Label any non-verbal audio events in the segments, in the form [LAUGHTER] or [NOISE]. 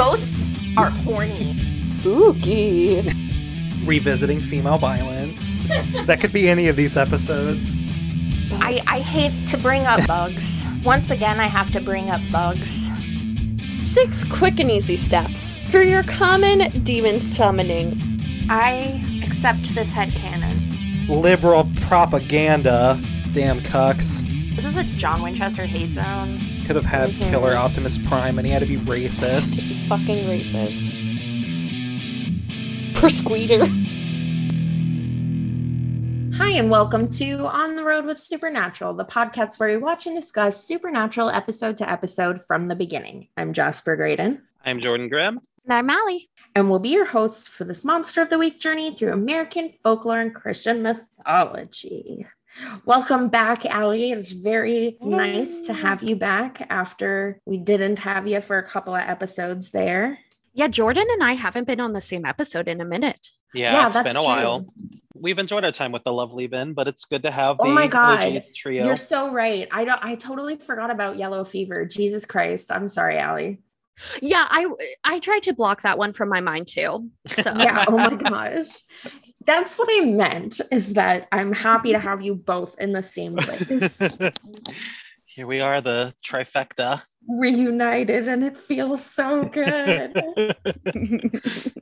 Ghosts are horny. Spooky. Revisiting female violence. [LAUGHS] that could be any of these episodes. I, I hate to bring up bugs. Once again, I have to bring up bugs. Six quick and easy steps for your common demon summoning. I accept this head headcanon. Liberal propaganda. Damn cucks. This is a John Winchester hate zone. Could have had Mhm. Killer Optimus Prime and he had to be racist. Fucking racist. Persqueeter. Hi, and welcome to On the Road with Supernatural, the podcast where we watch and discuss Supernatural episode to episode from the beginning. I'm Jasper Graydon, I'm Jordan Grimm. And I'm Allie. and we'll be your hosts for this Monster of the Week journey through American folklore and Christian mythology. Welcome back, Allie. It's very nice to have you back after we didn't have you for a couple of episodes there. Yeah, Jordan and I haven't been on the same episode in a minute. Yeah, Yeah, it's that's been a true. while. We've enjoyed our time with the lovely Ben, but it's good to have oh the Oh my God. OG trio. You're so right. I don't I totally forgot about yellow fever. Jesus Christ. I'm sorry, Allie. Yeah, I I tried to block that one from my mind too. So [LAUGHS] yeah oh my gosh that's what i meant is that i'm happy to have you both in the same place [LAUGHS] Here we are, the trifecta. reunited and it feels so good [LAUGHS]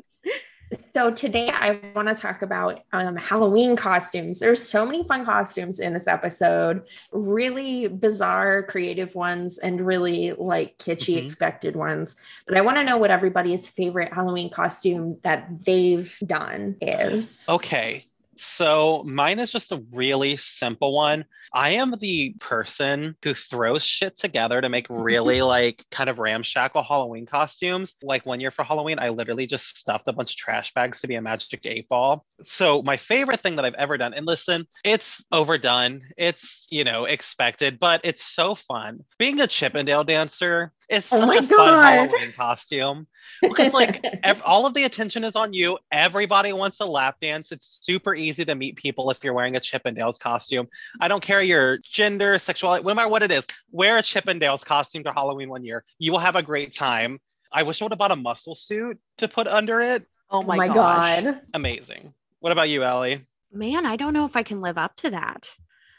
so today i want to talk about um, halloween costumes. There's so many fun costumes in this episode really bizarre creative ones and really like kitschy Mhm. expected ones. But i want to know what everybody's favorite halloween costume that they've done is. Okay, so mine is just a really simple one. I am the person who throws shit together to make really [LAUGHS] like kind of ramshackle Halloween costumes. Like one year for Halloween, I literally just stuffed a bunch of trash bags to be a magic eight ball. So my favorite thing that I've ever done, and listen, it's overdone, it's you know expected, but it's so fun. Being a Chippendale dancer is Oh such my a fun Halloween costume because like [LAUGHS] ev- all of the attention is on you. Everybody wants a lap dance. It's super easy to meet people if you're wearing a Chippendales costume. I don't care your gender, sexuality, no matter what it is. Wear a Chippendales costume to Halloween one year. You will have a great time. I wish I would have bought a muscle suit to put under it. oh oh my, my god Amazing. What about you, Allie? Man, I don't know if I can live up to that.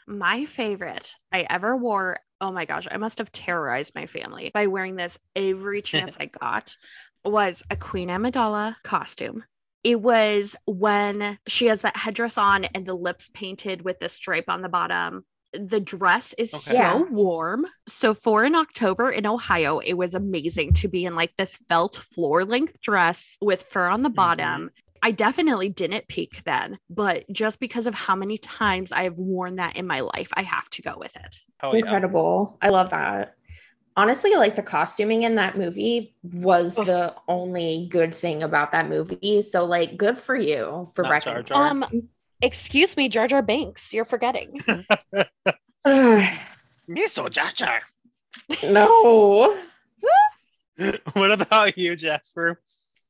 My favorite I ever wore, oh my gosh, I must have terrorized my family by wearing this every [LAUGHS] chance I got, was a Queen Amidala costume. It was when she has that headdress on and the lips painted with the stripe on the bottom. The dress is Okay. so Yeah. warm. So, for in October in Ohio, it was amazing to be in like this felt floor length dress with fur on the mm-hmm. bottom. I definitely didn't peak then, but just because of how many times I have worn that in my life, I have to go with it. Oh, yeah. incredible i love that honestly like the costuming in that movie was Ugh. the only good thing about that movie so like good for you for Not Jar Jar. Um, excuse me, Jar Jar Binks, you're forgetting. [LAUGHS] [SIGHS] Ugh, Miso Jacha. no [LAUGHS] what about you, Jasper?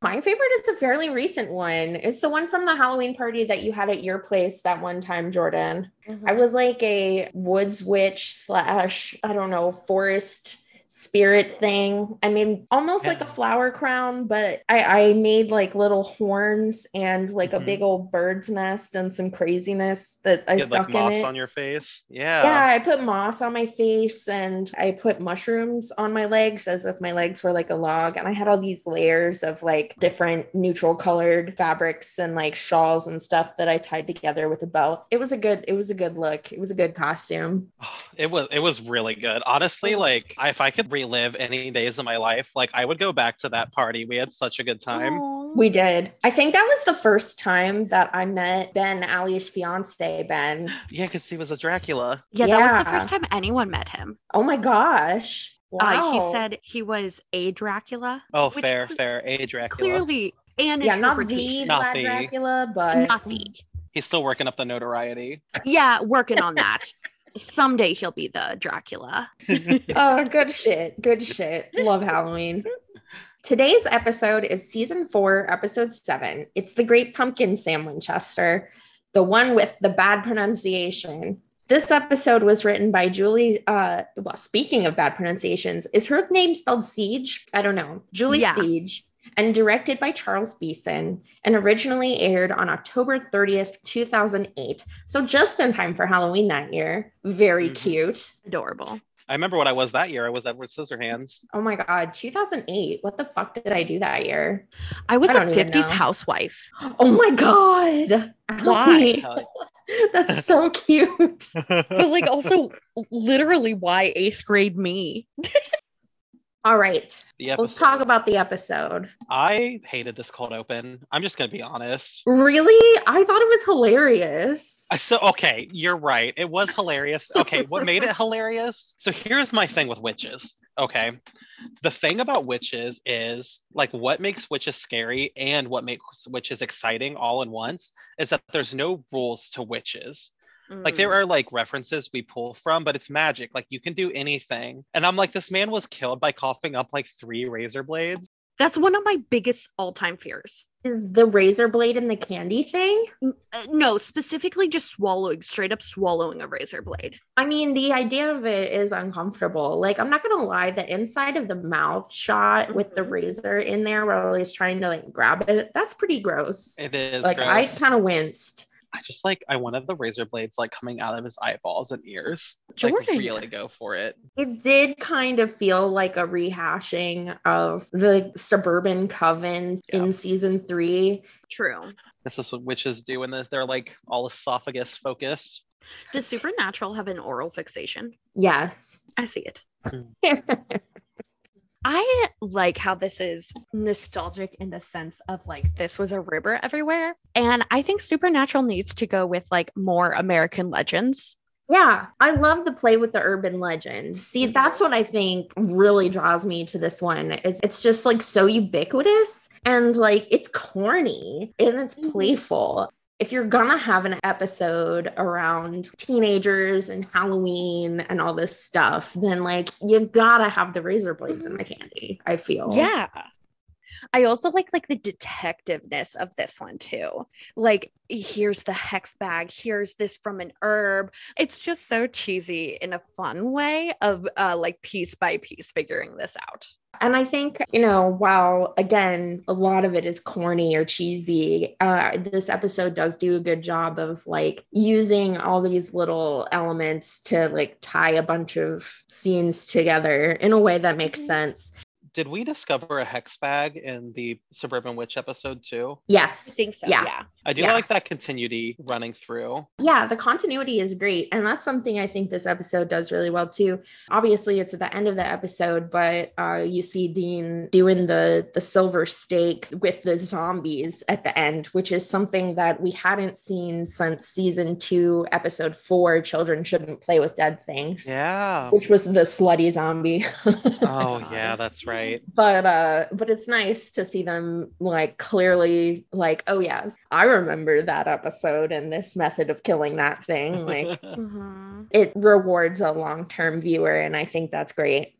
my favorite is a fairly recent one it's the one from the halloween party that you had at your place that one time jordan I was like a woods witch slash, I don't know, forest spirit thing. I mean, almost like a flower crown, but I, I made like little horns and like a Mhm. big old bird's nest and some craziness that I You had stuck like in moss it. on your face. Yeah. yeah, I put moss on my face and I put mushrooms on my legs as if my legs were like a log. And I had all these layers of like different neutral colored fabrics and like shawls and stuff that I tied together with a belt. It was a good, it was a good look. It was a good costume. It was it was really good. Honestly, like if I could relive any days of my life, like I would go back to that party. We had such a good time. Aw. We did. I think that was the first time that I met Ben, Allie's fiance, Ben. [GASPS] Yeah, because he was a Dracula. yeah, that was the first time anyone met him. Oh my gosh. Wow. Uh, he said he was a Dracula. Oh, fair, cle- fair. A Dracula. Clearly, and yeah, not the. Not the- Dracula, but Not the. He's still working up the notoriety. Yeah, working on that. [LAUGHS] Someday he'll be the Dracula. [LAUGHS] oh, good shit. Good shit. Love Halloween. Today's episode is season four, episode seven. It's the Great Pumpkin Sam Winchester, the one with the bad pronunciation. This episode was written by Julie. Uh, well, speaking of bad pronunciations, is her name spelled Siege? I don't know. Julie Yeah. Siege, and directed by Charles Beeson, and originally aired on October 30th, 2008. So just in time for Halloween that year. Very Mhm. cute. Adorable. I remember what I was that year. I was Edward Scissorhands. Oh my God, 2008. What the fuck did I do that year? I was I a 50s housewife. [GASPS] Oh my God. Why? [LAUGHS] That's so cute. [LAUGHS] But like also literally why eighth grade me? [LAUGHS] All right. Let's talk about the episode. I hated this cold open. I'm just gonna be honest. Really? I thought it was hilarious. I so okay, you're right. It was hilarious. Okay, what made it [LAUGHS] hilarious? So here's my thing with witches. Okay. The thing about witches is like what makes witches scary and what makes witches exciting all in once is that there's no rules to witches. Like Mm. there are like references we pull from, but it's magic. Like you can do anything. And I'm like, this man was killed by coughing up like three razor blades. That's one of my biggest all-time fears. Is the razor blade and the candy thing? Uh, no, specifically just swallowing, straight up swallowing a razor blade. I mean, the idea of it is uncomfortable. Like, I'm not gonna lie, the inside of the mouth shot with the Mhm. razor in there while he's trying to like grab it, that's pretty gross. It is like I kind of winced. I just like I wanted the razor blades like coming out of his eyeballs and ears. Like Jordan. really go for it. It did kind of feel like a rehashing of the suburban coven Yeah. in season three. True. This is what witches do in this. They're like all esophagus focused. Does Supernatural have an oral fixation? Yes. I see it. Hmm. [LAUGHS] I like how this is nostalgic in the sense of like this was a river everywhere. And I think Supernatural needs to go with like more American legends. Yeah, I love the play with the urban legend. See, that's what I think really draws me to this one is it's just like so ubiquitous and like it's corny and it's Mhm. playful. If you're gonna have an episode around teenagers and Halloween and all this stuff, then like you gotta have the razor blades in mm-hmm. the candy. I feel. Yeah. I also like like the detectiveness of this one too. Like here's the hex bag, here's this from an herb. It's just so cheesy in a fun way of uh like piece by piece figuring this out. And I think, you know, while again, a lot of it is corny or cheesy, uh, this episode does do a good job of like using all these little elements to like tie a bunch of scenes together in a way that makes Mhm. sense. Did we discover a hex bag in the Suburban Witch episode too? Yes. I think so. Yeah. yeah. I do Yeah. like that continuity running through. Yeah, the continuity is great. And that's something I think this episode does really well too. Obviously, it's at the end of the episode, but uh, you see Dean doing the the silver stake with the zombies at the end, which is something that we hadn't seen since season two, episode four, Children Shouldn't Play with Dead Things. Yeah. Which was the slutty zombie. [LAUGHS] Oh yeah, that's right. But uh but it's nice to see them like clearly like oh yes i remember that episode and this method of killing that thing like [LAUGHS] Mhm. it rewards a long-term viewer and i think that's great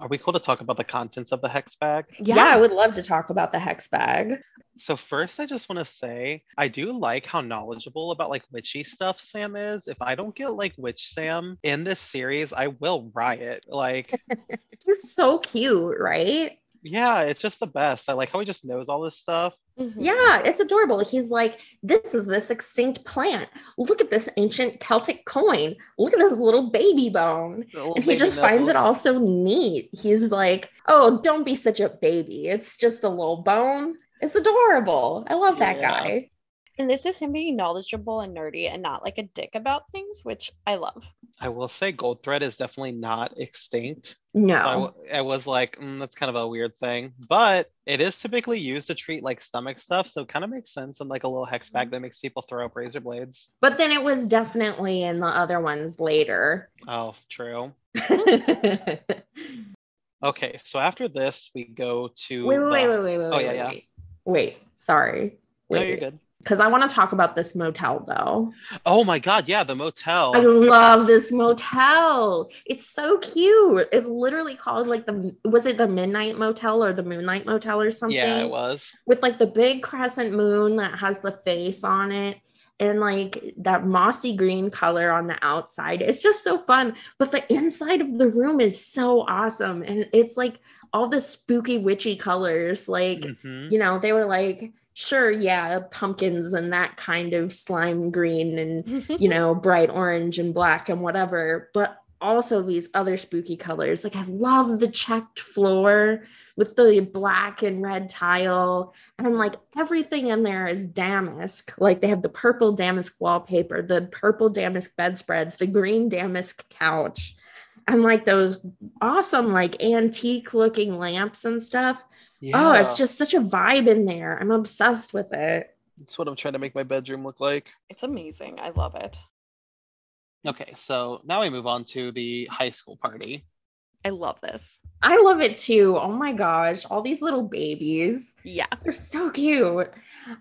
Are we cool to talk about the contents of the hex bag? yeah, i would love to talk about the hex bag So first, I just want to say I do like how knowledgeable about like witchy stuff Sam is. If I don't get like Witch Sam in this series, I will riot. Like, [LAUGHS] he's so cute right yeah, it's just the best. I like how he just knows all this stuff. Mhm. yeah it's adorable he's like this is this extinct plant look at this ancient celtic coin look at this little baby bone Little and he baby just finds it all so neat. He's like, "Oh, don't be such a baby. It's just a little bone. It's adorable. I love that Yeah. guy." And this is him being knowledgeable and nerdy and not like a dick about things, which I love. I will say Gold Thread is definitely not extinct. No, So I, w- I was like, mm, that's kind of a weird thing, but it is typically used to treat like stomach stuff, so it kind of makes sense in like a little hex bag that makes people throw up razor blades. but then it was definitely in the other ones later. Oh, true. wait, [LAUGHS] Okay, so after this, we go to. wait, the- wait, wait, wait, wait, Oh, wait, yeah, wait, yeah. wait. Wait, sorry. No, Wait, you're good. Because I want to talk about this motel though. Oh my god, yeah, the motel. I love this motel. It's so cute. It's literally called like the was it the Midnight Motel or the Moonlight Motel or something? yeah, it was. with like the big crescent moon that has the face on it and like that mossy green color on the outside. It's just so fun. But the inside of the room is so awesome. And it's like all the spooky, witchy colors. Like, Mhm. you know, they were like, sure, yeah, pumpkins and that kind of slime green and, [LAUGHS] you know, bright orange and black and whatever. But also these other spooky colors. Like, I love the checked floor with the black and red tile and like everything in there is damask like they have the purple damask wallpaper the purple damask bedspreads the green damask couch and like those awesome like antique looking lamps and stuff oh it's just such a vibe in there i'm obsessed with it That's what I'm trying to make my bedroom look like. It's amazing. I love it. Okay, so now we move on to the high school party. I love this. i love it too oh my gosh all these little babies Yeah. They're so cute.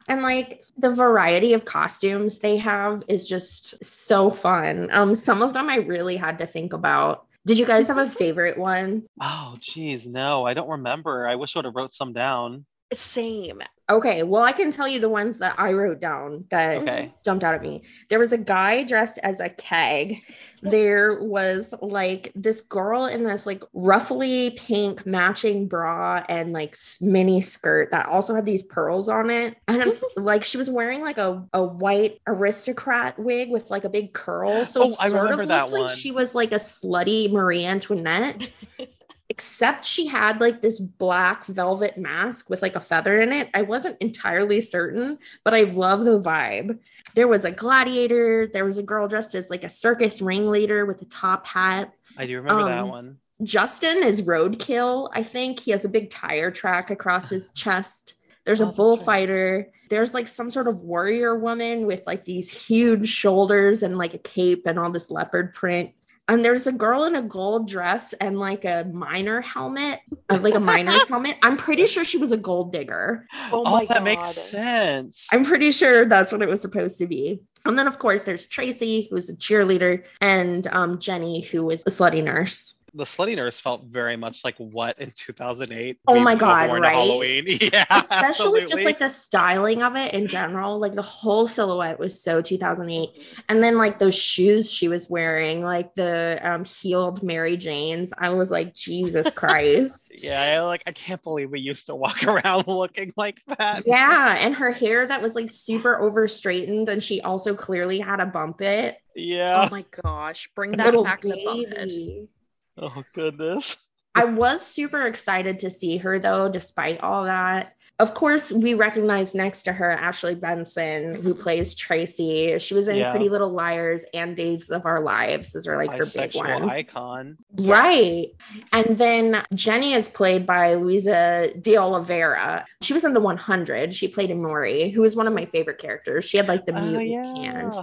And like the variety of costumes they have is just so fun. Um, some of them I really had to think about. Did you guys have a favorite one? Oh, geez, no, I don't remember. I wish I would have wrote some down. Same. Okay, well, I can tell you the ones that I wrote down that Okay. jumped out at me. There was a guy dressed as a keg. There was like this girl in this like roughly pink matching bra and like mini skirt that also had these pearls on it. [LAUGHS] And like she was wearing like a, a white aristocrat wig with like a big curl. So Oh, it I sort remember of looked like she was like a slutty Marie Antoinette [LAUGHS] except she had like this black velvet mask with like a feather in it. I wasn't entirely certain, but I love the vibe. There was a gladiator, there was a girl dressed as like a circus ringleader with a top hat. I do remember that Um, one. Justin is roadkill, I think. He has a big tire track across his [SIGHS] chest. There's Oh, a that's right. bullfighter. There's like some sort of warrior woman with like these huge shoulders and like a cape and all this leopard print. And there's a girl in a gold dress and like a miner helmet, uh, like a miner's [LAUGHS] helmet. I'm pretty sure she was a gold digger. Oh my that makes God. sense. I'm pretty sure that's what it was supposed to be. And then, of course, there's Tracy, who's a cheerleader, and um, Jenny, who is a slutty nurse. The slutty nurse felt very much like what in 2008. Oh my would've God, right? Halloween. [LAUGHS] Yeah, especially just like the styling of it in general like the whole silhouette was so 2008 and then like those shoes she was wearing like the um heeled mary janes i was like jesus [LAUGHS] christ Yeah, I, like I can't believe we used to walk [LAUGHS] around looking like that. yeah and her hair that was like super over straightened and she also clearly had a bump it Yeah. Oh my gosh. Bring that little back the bump it. baby. Oh goodness. I was super excited to see her though, despite all that. Of course, we recognize next to her Ashley Benson, who plays Tracy. She was in Yeah. Pretty Little Liars and Days of Our Lives. Those are like her big ones. icon. Right. And then Jenny is played by Luisa D'Oliveira. She was in the 100. She played Emori, who was one of my favorite characters. She had like the Oh, mutant hand.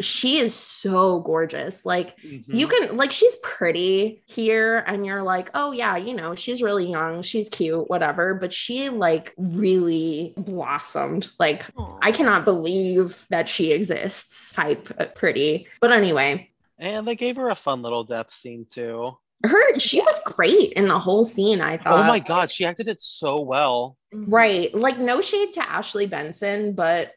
Yeah. She is so gorgeous. Like, Mhm. you can like she's pretty here and you're like oh yeah you know she's really young she's cute whatever but she like really blossomed like Aw. i cannot believe that she exists type pretty but anyway And they gave her a fun little death scene too. her she was great in the whole scene i thought oh my god, she acted it so well. right like no shade to ashley benson but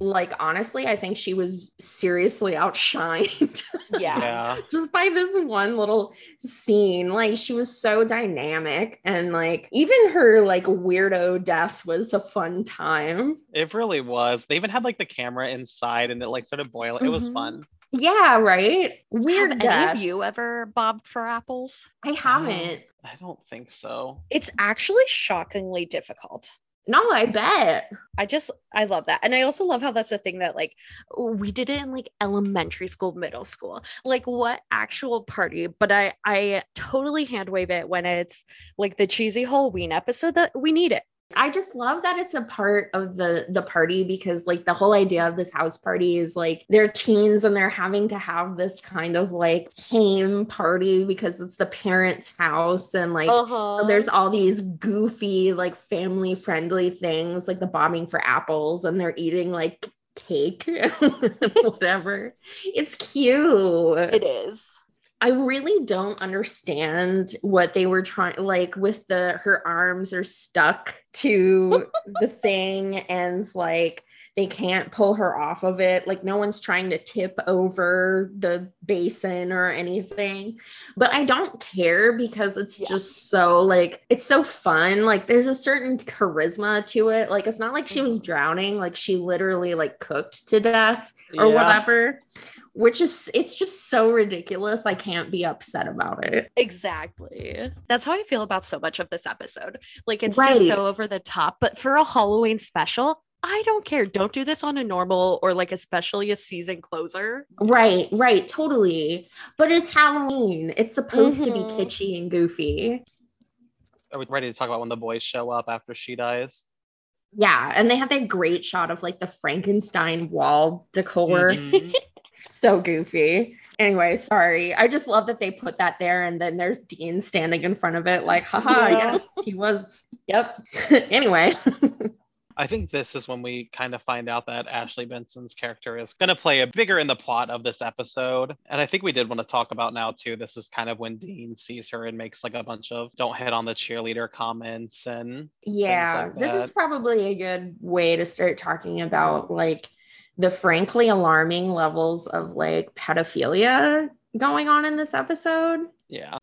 like honestly i think she was seriously outshined [LAUGHS] Yeah. Yeah. just by this one little scene. Like she was so dynamic and like even her like weirdo death was a fun time. It really was. They even had like the camera inside and it like started boiling. It was Mhm. fun. Yeah, right. Weird Have death. any of you ever bobbed for apples? I haven't. I don't think so. It's actually shockingly difficult. No, I bet. I just I love that. And I also love how that's a thing that like we did it in like elementary school, middle school. Like what actual party? But I I totally hand wave it when it's like the cheesy Halloween episode that we need it. I just love that it's a part of the the party because like the whole idea of this house party is like they're teens and they're having to have this kind of like tame party because it's the parents' house and like Uh-huh. There's all these goofy, like family friendly things, like the bombing for apples, and they're eating like cake, [LAUGHS] whatever. It's cute. it is. I really don't understand what they were trying like with the her arms are stuck to the [LAUGHS] thing and like they can't pull her off of it. Like no one's trying to tip over the basin or anything. But I don't care because it's Yeah. just so like it's so fun. Like there's a certain charisma to it. Like it's not like she was mm-hmm. drowning, like she literally like cooked to death or Yeah. whatever. Which is it's just so ridiculous. I can't be upset about it. Exactly. That's how I feel about so much of this episode. Like it's Right. just so over the top. But for a Halloween special, I don't care. Don't do this on a normal or like especially a season closer. Right, right, totally. But it's Halloween. It's supposed to be Mhm. kitschy and goofy. Are we ready to talk about when the boys show up after she dies? Yeah, and they have that great shot of like the Frankenstein wall decor. Mhm. [LAUGHS] So goofy. Anyway, sorry. I just love that they put that there and then there's Dean standing in front of it like, haha, Yeah. yes, he was. Yep. [LAUGHS] anyway. [LAUGHS] I think this is when we kind of find out that Ashley Benson's character is going to play a bigger in the plot of this episode. And I think we did want to talk about now too. This is kind of when Dean sees her and makes like a bunch of don't hit on the cheerleader comments and Yeah, like this is probably a good way to start talking about like the frankly alarming levels of like pedophilia going on in this episode. yeah.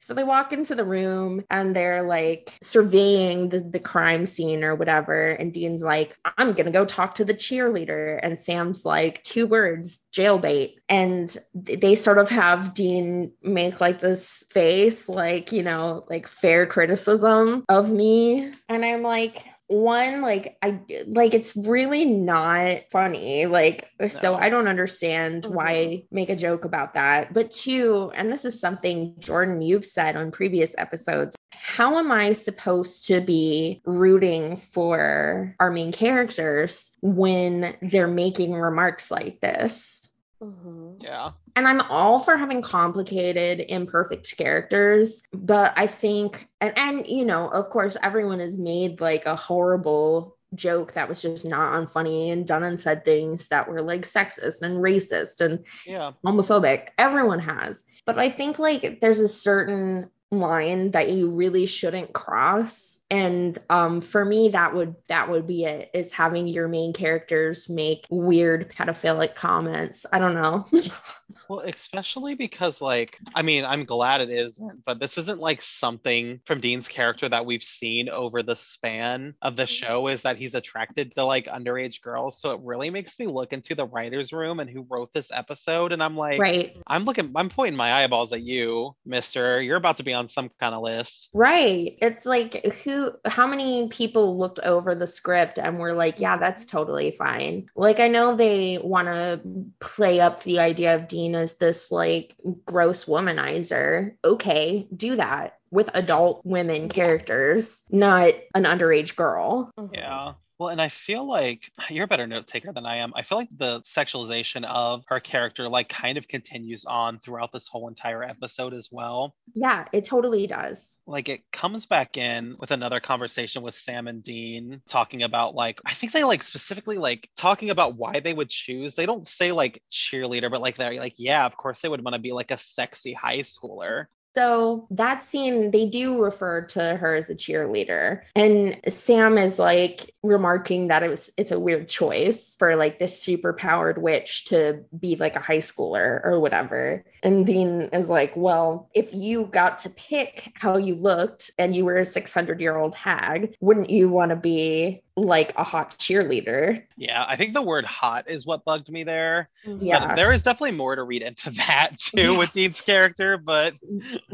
So they walk into the room and they're like surveying the, the crime scene or whatever. And Dean's like, I'm going to go talk to the cheerleader. And Sam's like, two words, jailbait. And they sort of have Dean make like this face, like, you know, like fair criticism of me. And I'm like, one like i like it's really not funny like so i don't understand why mm-hmm. make a joke about that. But two and this is something jordan you've said on previous episodes how am i supposed to be rooting for our main characters when they're making remarks like this Mm-hmm. Yeah. and I'm all for having complicated, imperfect characters, but I think, and and you know, of course, everyone has made like a horrible joke that was just not unfunny and done and said things that were like sexist and racist and Yeah. homophobic. Everyone has, but I think like there's a certain line that you really shouldn't cross and um for me that would that would be it is having your main characters make weird pedophilic comments i don't know [LAUGHS] Well, especially because, like, I mean, I'm glad it isn't, but this isn't like something from Dean's character that we've seen over the span of the show is that he's attracted to like underage girls. So it really makes me look into the writer's room and who wrote this episode. And I'm like, right I'm looking, I'm pointing my eyeballs at you, mister. You're about to be on some kind of list. Right. It's like who how many people looked over the script and were like, yeah, that's mm-hmm. totally fine. Like I know they want to play up the idea of Dean as this like gross womanizer. Okay, do that with adult women characters, not an underage girl. Mm-hmm. Yeah. Well, and I feel like [SIGHS] you're a better note taker than I am. I feel like the sexualization of her character like kind of continues on throughout this whole entire episode as well. Yeah, it totally does. like it comes back in with another conversation with Sam and Dean talking about like I think they like specifically like talking about why they would choose. They don't say like cheerleader, but like they're like, yeah, of course they would want to be like a sexy high schooler. So that scene, they do refer to her as a cheerleader. And Sam is like remarking that it was it's a weird choice for like this super powered witch to be like a high schooler or whatever. And Dean is like, well, if you got to pick how you looked and you were a 600 year old hag, wouldn't you want to be like a hot cheerleader? Yeah, I think the word hot is what bugged me there. Mm-hmm. Yeah. But there is definitely more to read into [LAUGHS] that too Yeah. with Dean's character, but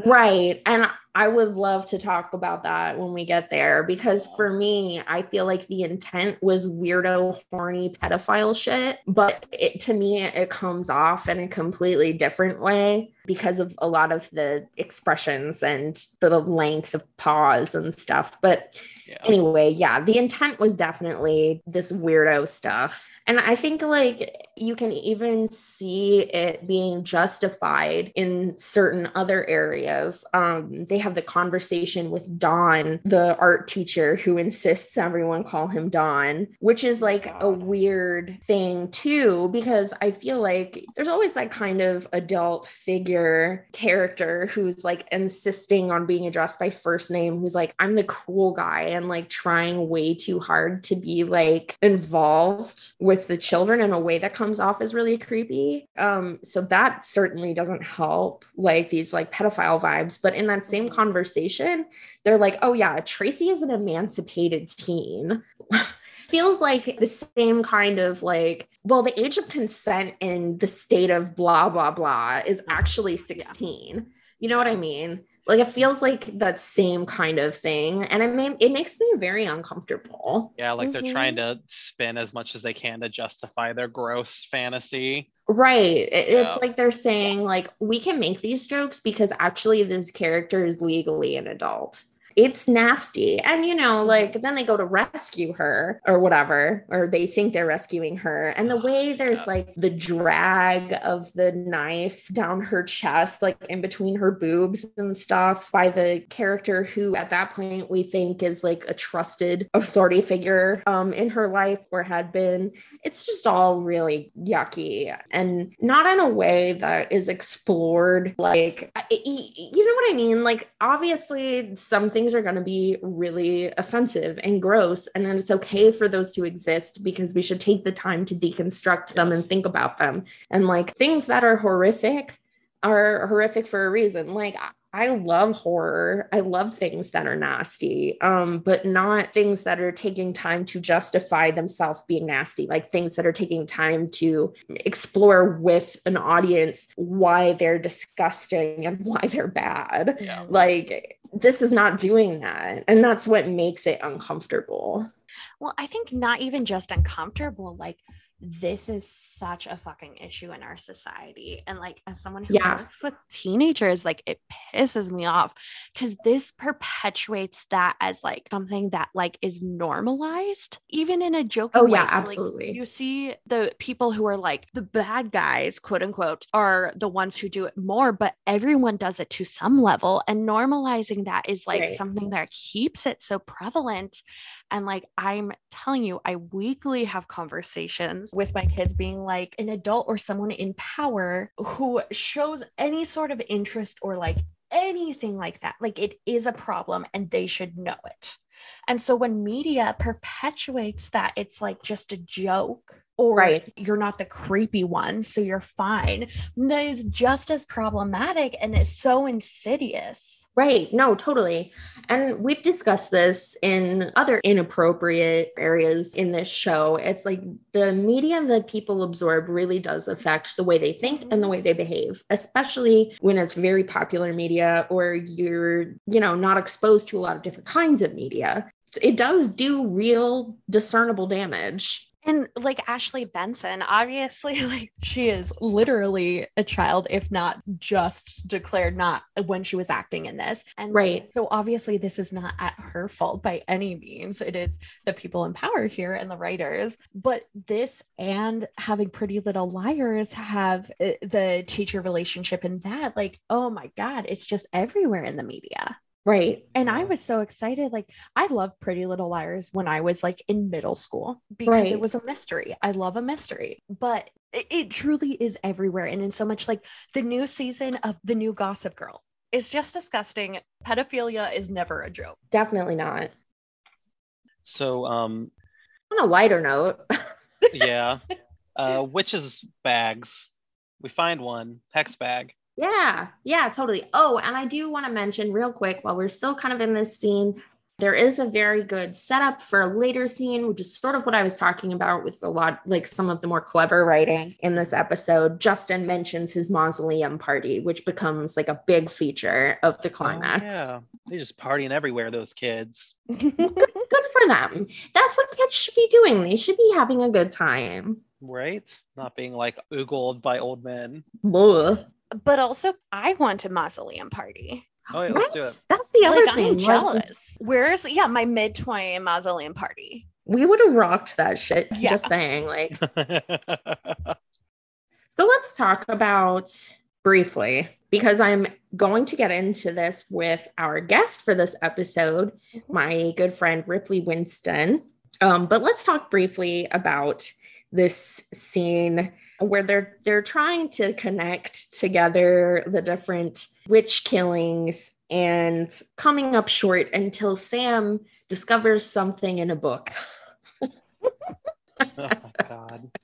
Right. And I would love to talk about that when we get there because for me, I feel like the intent was weirdo, horny pedophile shit. But it, to me, it comes off in a completely different way because of a lot of the expressions and the length of pause and stuff. But yeah. anyway, yeah, the intent was definitely this weirdo stuff. And I think like you can even see it being justified in certain other areas. Um, they have the conversation with Don, the art teacher who insists everyone call him Don, which is like a weird thing too, because I feel like there's always that kind of adult figure character who's like insisting on being addressed by first name, who's like, I'm the cool guy and like trying way too hard to be like involved with the children in a way that comes off as really creepy. Um, so that certainly doesn't help like these like pedophile vibes. But in that same conversation, they're like, oh yeah, Tracy is an emancipated teen. [LAUGHS] Feels like the same kind of like, well, the age of consent in the state of blah, blah, blah is actually 16. You know what I mean? Like it feels like that same kind of thing. And it may, it makes me very uncomfortable. Yeah, like they're Mhm. trying to spin as much as they can to justify their gross fantasy. Right. It- It's like they're saying, like, we can make these jokes because actually this character is legally an adult. It's nasty. And, you know, like, then they go to rescue her or whatever, or they think they're rescuing her. And the way there's like the drag of the knife down her chest, like in between her boobs and stuff, by the character who at that point we think is like a trusted authority figure um, in her life or had been it's just all really yucky and not in a way that is explored like you know what i mean like obviously some things are going to be really offensive and gross and then it's okay for those to exist because we should take the time to deconstruct them and think about them and like things that are horrific are horrific for a reason like I- I love horror. I love things that are nasty, um, but not things that are taking time to justify themselves being nasty, like things that are taking time to explore with an audience why they're disgusting and why they're bad. Yeah. Like, this is not doing that. And that's what makes it uncomfortable. Well, I think not even just uncomfortable, like this is such a fucking issue in our society. And like as someone who Yeah. works with teenagers, like it pisses me off because this perpetuates that as like something that like is normalized, even in a joking Oh, way. yeah, So, like, absolutely. you see the people who are like the bad guys, quote unquote, are the ones who do it more, but everyone does it to some level. And normalizing that is like Right. something that keeps it so prevalent. And like, I'm telling you, I weekly have conversations with my kids being like an adult or someone in power who shows any sort of interest or like anything like that. Like, it is a problem and they should know it. And so when media perpetuates that, it's like just a joke. Or Right. you're not the creepy one, so you're fine. That is just as problematic and it's so insidious. Right. No, totally. And we've discussed this in other inappropriate areas in this show. It's like the media that people absorb really does affect the way they think and the way they behave, especially when it's very popular media or you're, you know, not exposed to a lot of different kinds of media. It does do real discernible damage. And like Ashley Benson, obviously, [LAUGHS] like she is literally a child, if not just declared not when she was acting in this. And Right. so obviously, this is not at her fault by any means. It is the people in power here and the writers. But this and having Pretty Little Liars have uh, the teacher relationship and that, like, oh my God, it's just everywhere in the media. Right. And I was so excited. Like, I loved Pretty Little Liars when I was like in middle school because Right. it was a mystery. I love a mystery, but it, it truly is everywhere. And in so much like the new season of The New Gossip Girl is just disgusting. Pedophilia is never a joke. Definitely not. So um On a lighter note, yeah. uh witches bags. We find one, hex bag. Yeah, yeah, totally. Oh, and I do want to mention real quick while we're still kind of in this scene, there is a very good setup for a later scene, which is sort of what I was talking about with a lot, like some of the more clever writing in this episode. Justin mentions his mausoleum party, which becomes like a big feature of the oh, climax. Oh, yeah. they're just partying everywhere, those kids. [LAUGHS] Good, good for them. That's what kids should be doing. They should be having a good time. Right? Not being like oogled by old men. Ugh. But also, I want a mausoleum party. Oh yeah, let's do Right? it. That's the other like, thing. I'm like, jealous. Where's, yeah, my mid 20 mausoleum party? we would have rocked that shit. Yeah. Just saying, like, [LAUGHS] So let's talk about briefly because I'm going to get into this with our guest for this episode, my good friend Ripley Winston. Um, but let's talk briefly about this scene where they're they're trying to connect together the different witch killings and coming up short until Sam discovers something in a book. [LAUGHS] oh my god. [LAUGHS]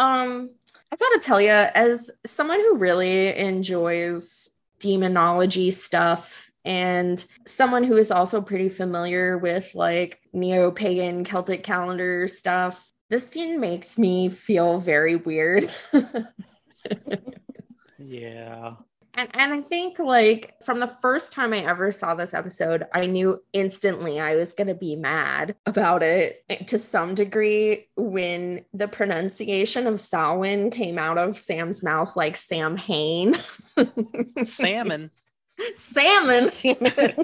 Um, I gotta tell you, as someone who really enjoys demonology stuff and someone who is also pretty familiar with like neo pagan Celtic calendar stuff, this scene makes me feel very weird. Yeah. And and I think like from the first time I ever saw this episode, I knew instantly I was gonna be mad about it eh, to some degree when the pronunciation of Samhain came out of Sam's mouth like Sam Hain. Salmon. Salmon. [LAUGHS]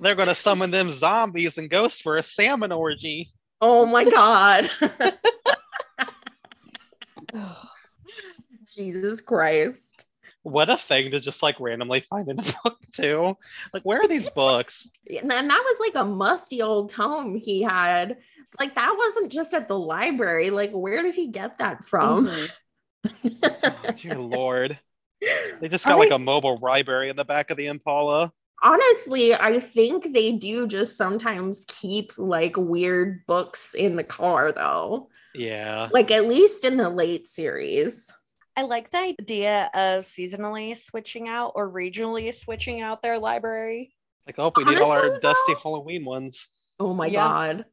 They're gonna summon them zombies and ghosts for a salmon orgy. Oh my god. [LAUGHS] Jesus Christ. What a thing to just like randomly find in a book too. Like, where are these books? And that was like a musty old tome he had. Like that wasn't just at the library. Like, where did he get that from? Oh, [LAUGHS] dear lord. They just got like a mobile library in the back of the Impala. Honestly, I think they do just sometimes keep like weird books in the car though. Yeah. Like at least in the late series. I like the idea of seasonally switching out or regionally switching out their library. Like, oh, we need all our Honestly, dusty Halloween ones. Oh my Yeah. god.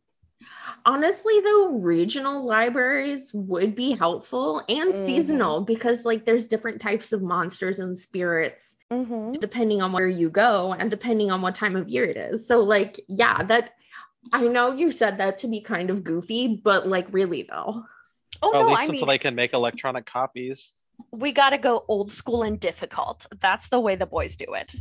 Honestly though, regional libraries would be helpful and Mhm. seasonal because like there's different types of monsters and spirits Mm-hmm. depending on where you go and depending on what time of year it is. So like yeah, that I know you said that to be kind of goofy, but like really though. Oh, Well, no, at least I until mean, they can make electronic copies. we got to go old school and difficult. That's the way the boys do it.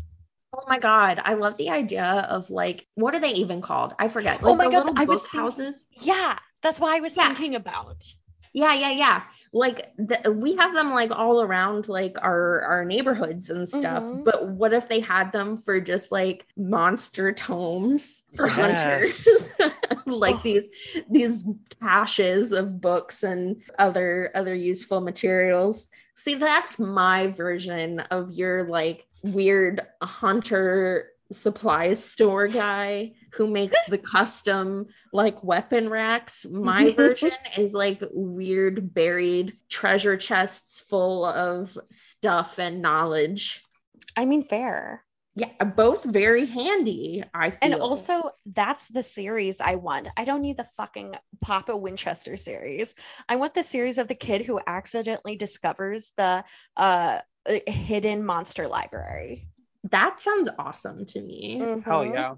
Oh my god, I love the idea of like what are they even called? I forget. Oh my the God, little I was thinking- houses. Yeah, that's what I was Yeah. thinking about. Yeah, yeah, yeah. Like the, we have them like all around like our our neighborhoods and stuff. Mhm. But what if they had them for just like monster tomes for Yes. hunters? [LAUGHS] like Oh. these these caches of books and other other useful materials. See, that's my version of your like weird hunter supplies store guy who makes the [LAUGHS] custom like weapon racks. My [LAUGHS] version is like weird buried treasure chests full of stuff and knowledge. I mean, fair. Yeah, both very handy, I feel. And also, that's the series I want. I don't need the fucking Papa Winchester series. I want the series of the kid who accidentally discovers the uh hidden monster library. that sounds awesome to me. Hell Mhm. yeah.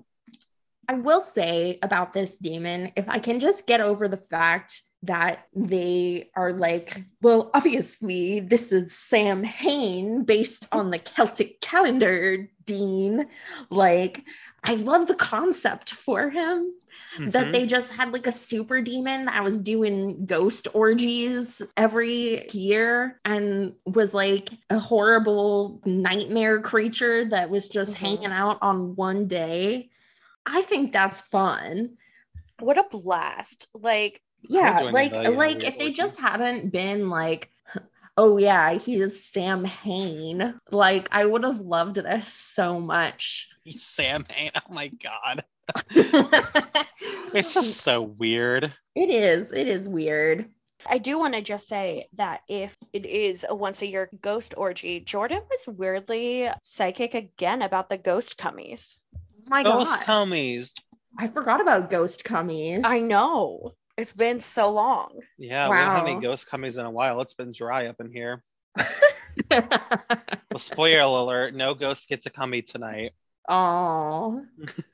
I will say about this demon, if I can just get over the fact that they are like, well, obviously, this is Sam Hain based on the Celtic calendar, Dean. Like, I love the concept for him that Mhm. they just had like a super demon that was doing ghost orgies every year and was like a horrible nightmare creature that was just Mhm. hanging out on one day. I think that's fun. What a blast. Like, Yeah, like the, like if they just hadn't been like [LAUGHS] oh yeah, he is Sam Hain. Like I would have loved this so much. [LAUGHS] Sam Hain. Oh my god. [LAUGHS] It's just so weird. it is it is weird. I do want to just say that if it is a once a year ghost orgy, Jordan was weirdly psychic again about the ghost cummies. Oh my Ghost god. cummies. I forgot about ghost cummies. I know. It's been so long. Yeah, we haven't had any ghost cummies in a while. It's been dry up in here. [LAUGHS] Well, spoiler alert, no ghost gets a cummy tonight. Oh,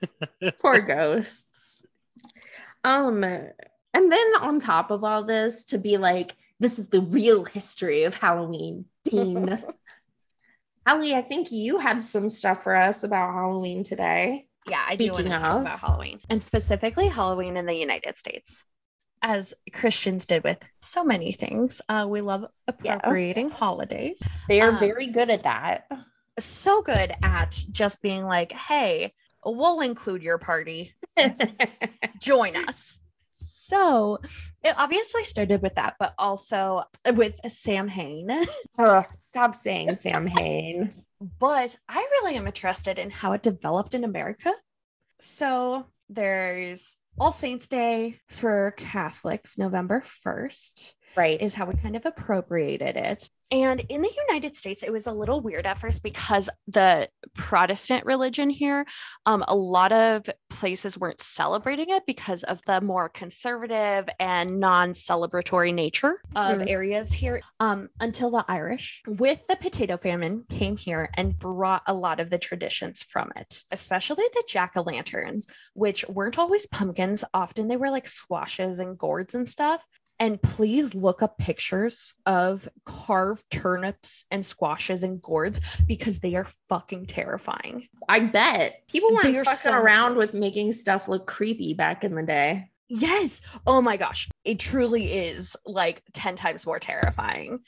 [LAUGHS] poor ghosts. Um, and then on top of all this, to be like, this is the real history of Halloween, Dean. [LAUGHS] Allie, I think you had some stuff for us about Halloween today. Yeah, I do want to Speaking talk about Halloween and specifically Halloween in the United States. As Christians did with so many things. Uh, we love appropriating holidays. They are Um, very good at that. So good at just being like, hey, we'll include your party. [LAUGHS] Join us. So it obviously started with that, but also with Sam Hain. Ugh, stop saying [LAUGHS] Sam Hain. but I really am interested in how it developed in America. So there's All Saints Day for Catholics, November 1st Right. is how we kind of appropriated it. And in the United States, it was a little weird at first because the Protestant religion here, um, a lot of places weren't celebrating it because of the more conservative and non celebratory nature of Mhm. areas here. Um, until the Irish, with the potato famine, came here and brought a lot of the traditions from it, especially the jack o' lanterns, which weren't always pumpkins. Often they were like squashes and gourds and stuff. And please look up pictures of carved turnips and squashes and gourds because they are fucking terrifying. I bet people weren't fucking so around with making stuff look creepy back in the day. Yes. Oh my gosh. It truly is like 10 times more terrifying.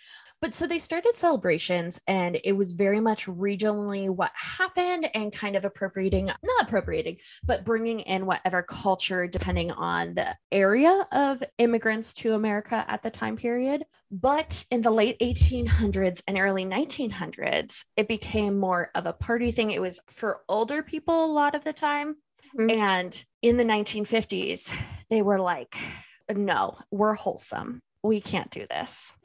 But so they started celebrations, and it was very much regionally what happened and kind of appropriating, not appropriating, but bringing in whatever culture, depending on the area of immigrants to America at the time period. But in the late 1800s and early 1900s, it became more of a party thing. It was for older people a lot of the time. Mhm. And in the 1950s, they were like, no, we're wholesome. We can't do this. [LAUGHS]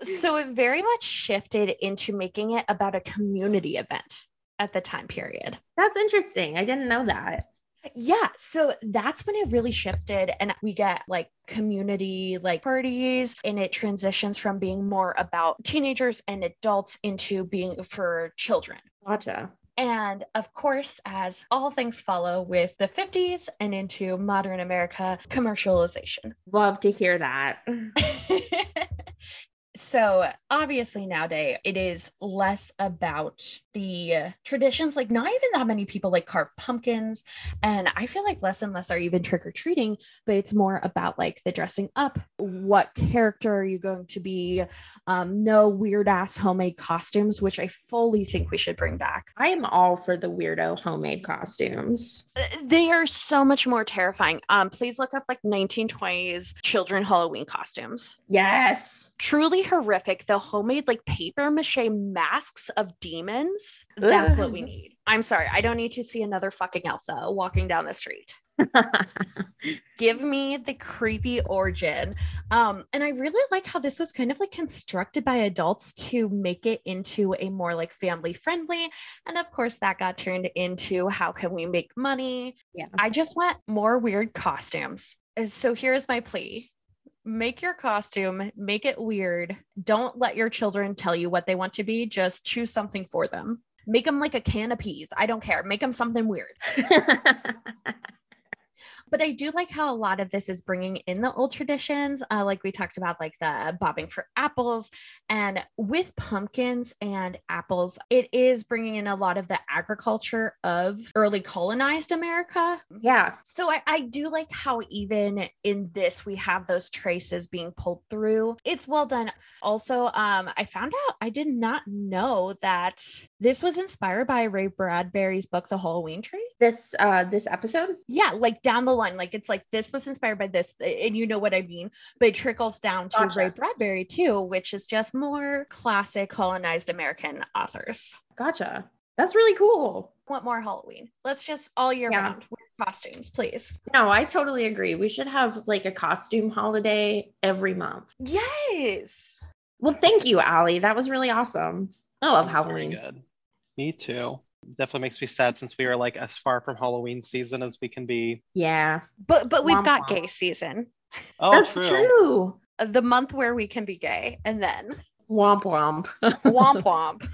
So it very much shifted into making it about a community event at the time period. That's interesting. I didn't know that. Yeah, so that's when it really shifted and we get like community like parties and it transitions from being more about teenagers and adults into being for children. Gotcha. And of course, as all things follow with the 50s and into modern America, commercialization. Love to hear that. [LAUGHS] so obviously nowadays it is less about the uh, traditions like not even that many people like carve pumpkins and i feel like less and less are even trick-or-treating but it's more about like the dressing up. What character are you going to be? Um, no weird ass homemade costumes which i fully think we should bring back. I am all for the weirdo homemade costumes. they are so much more terrifying. Um please look up like 1920s children halloween costumes. Yes. truly horrific. The homemade like paper mache masks of demons. That's what we need. I'm sorry. I don't need to see another fucking Elsa walking down the street. [LAUGHS] Give me the creepy origin. Um, and I really like how this was kind of like constructed by adults to make it into a more like family friendly. And of course, that got turned into how can we make money? Yeah. I just want more weird costumes. So here's my plea make your costume, make it weird. Don't let your children tell you what they want to be, just choose something for them. Make them like a can of peas. I don't care. Make them something weird. [LAUGHS] But I do like how a lot of this is bringing in the old traditions, uh, like we talked about, like the bobbing for apples. And with pumpkins and apples, it is bringing in a lot of the agriculture of early colonized America. yeah. So I, I do like how even in this we have those traces being pulled through. It's well done. Also, um, I found out I did not know that this was inspired by Ray Bradbury's book, The Halloween Tree. This uh this episode? Yeah, like down the line, like it's like this was inspired by this, and you know what I mean. But it trickles down to Gotcha. Ray Bradbury too, which is just more classic colonized American authors. Gotcha. That's really cool. Want more Halloween? Let's just all year Yeah. round wear costumes, please. No, I totally agree. We should have like a costume holiday every month. Yes. Well, thank you, Allie. That was really awesome. I love Very Halloween. good. Me too. Definitely makes me sad since we are like as far from Halloween season as we can be. Yeah, But but we've Womp got womp. gay season, Oh, that's true. true. the month where we can be gay, and then Womp womp. [LAUGHS] womp womp.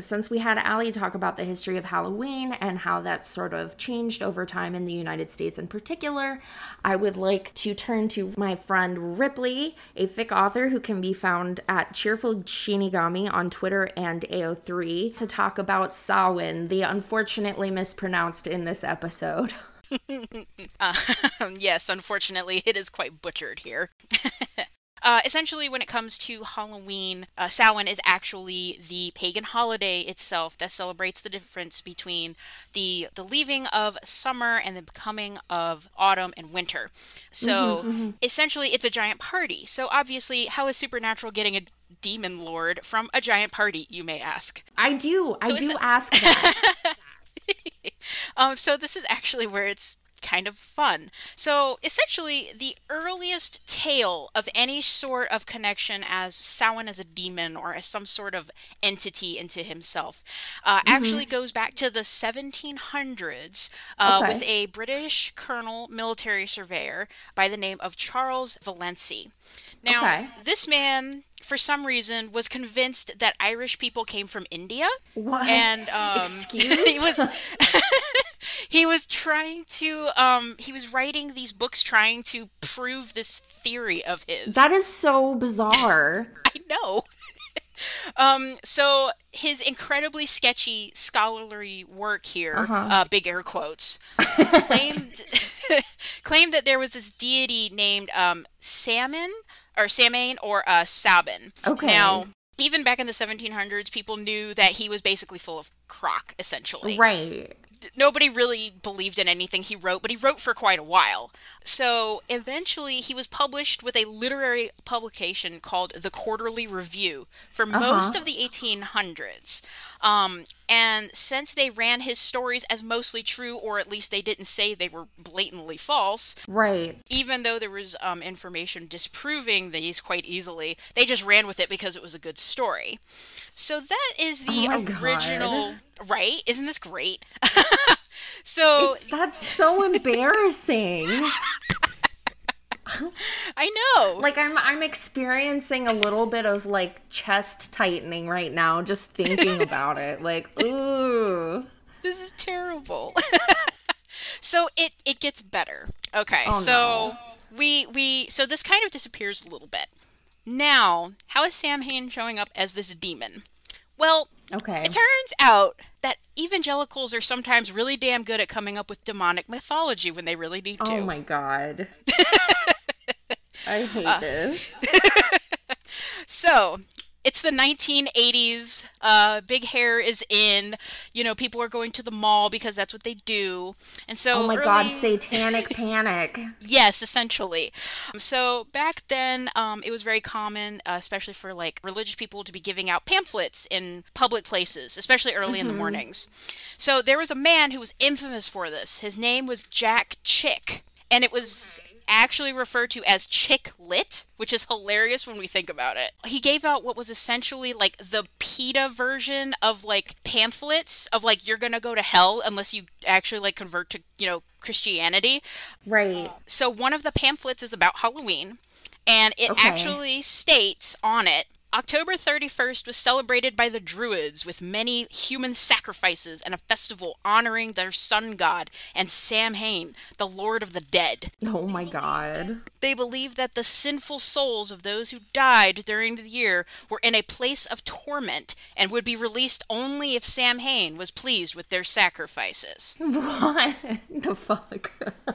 Since we had Allie talk about the history of Halloween and how that's sort of changed over time in the United States in particular, I would like to turn to my friend Ripley, a fic author who can be found at Cheerful Shinigami on Twitter and AO3, to talk about Samhain, the unfortunately mispronounced in this episode. [LAUGHS] Uh, [LAUGHS] yes, unfortunately, it is quite butchered here. [LAUGHS] Uh, essentially, when it comes to Halloween, uh, Samhain is actually the pagan holiday itself that celebrates the difference between the the leaving of summer and the becoming of autumn and winter. So essentially, it's a giant party. So obviously, how is Supernatural getting a demon lord from a giant party? You may ask. I do. I So is do it- ask that. [LAUGHS] Um, so this is actually where it's kind of fun. So essentially, the earliest tale of any sort of connection as Samhain as a demon or as some sort of entity into himself uh, actually goes back to the 1700s uh, Okay. with a British colonel military surveyor by the name of Charles Vallancey. Now, Okay. this man, for some reason, was convinced that Irish people came from India What? and um, [LAUGHS] Excuse? he was [LAUGHS] he was trying to um he was writing these books trying to prove this theory of his that is so bizarre. [LAUGHS] i know [LAUGHS] um so his incredibly sketchy scholarly work here Uh-huh. uh big air quotes claimed [LAUGHS] claimed that there was this deity named um salmon or Samhain or uh Sabin. Okay. Now, even back in the 1700s, people knew that he was basically full of crock, essentially. Right. Nobody really believed in anything he wrote, but he wrote for quite a while. So eventually, he was published with a literary publication called the Quarterly Review for uh-huh. most of the 1800s. Um, and since they ran his stories as mostly true, or at least they didn't say they were blatantly false, Right. even though there was um, information disproving these quite easily, they just ran with it because it was a good story. So that is the Oh my God. original, right? Isn't this great? [LAUGHS] so It's, that's so embarrassing. [LAUGHS] [LAUGHS] I know. like I'm I'm experiencing a little bit of like chest tightening right now just thinking [LAUGHS] about it. Like, ooh. this is terrible. [LAUGHS] so it it gets better. Okay, Oh, so we we so this kind of disappears a little bit. Now, how is Sam Hain showing up as this demon? Well, Okay. It turns out that evangelicals are sometimes really damn good at coming up with demonic mythology when they really need to. Oh my god. I hate Uh, this. [LAUGHS] So, it's the 1980s. Uh, big hair is in. You know, people are going to the mall because that's what they do. And so, Oh my god, [LAUGHS] satanic panic. Yes, essentially. Um, So back then, um, it was very common, uh, especially for like religious people, to be giving out pamphlets in public places, especially early in the mornings. So there was a man who was infamous for this. His name was Jack Chick, and it was actually referred to as Chick Lit, which is hilarious when we think about it. He gave out what was essentially like the PETA version of like pamphlets of like you're gonna go to hell unless you actually like convert to you know Christianity. Right. So one of the pamphlets is about Halloween, and it Okay. actually states on it October 31st was celebrated by the Druids with many human sacrifices and a festival honoring their sun god and Samhain, the lord of the dead. Oh my god. They believed that the sinful souls of those who died during the year were in a place of torment and would be released only if Samhain was pleased with their sacrifices. [LAUGHS] What the fuck? [LAUGHS]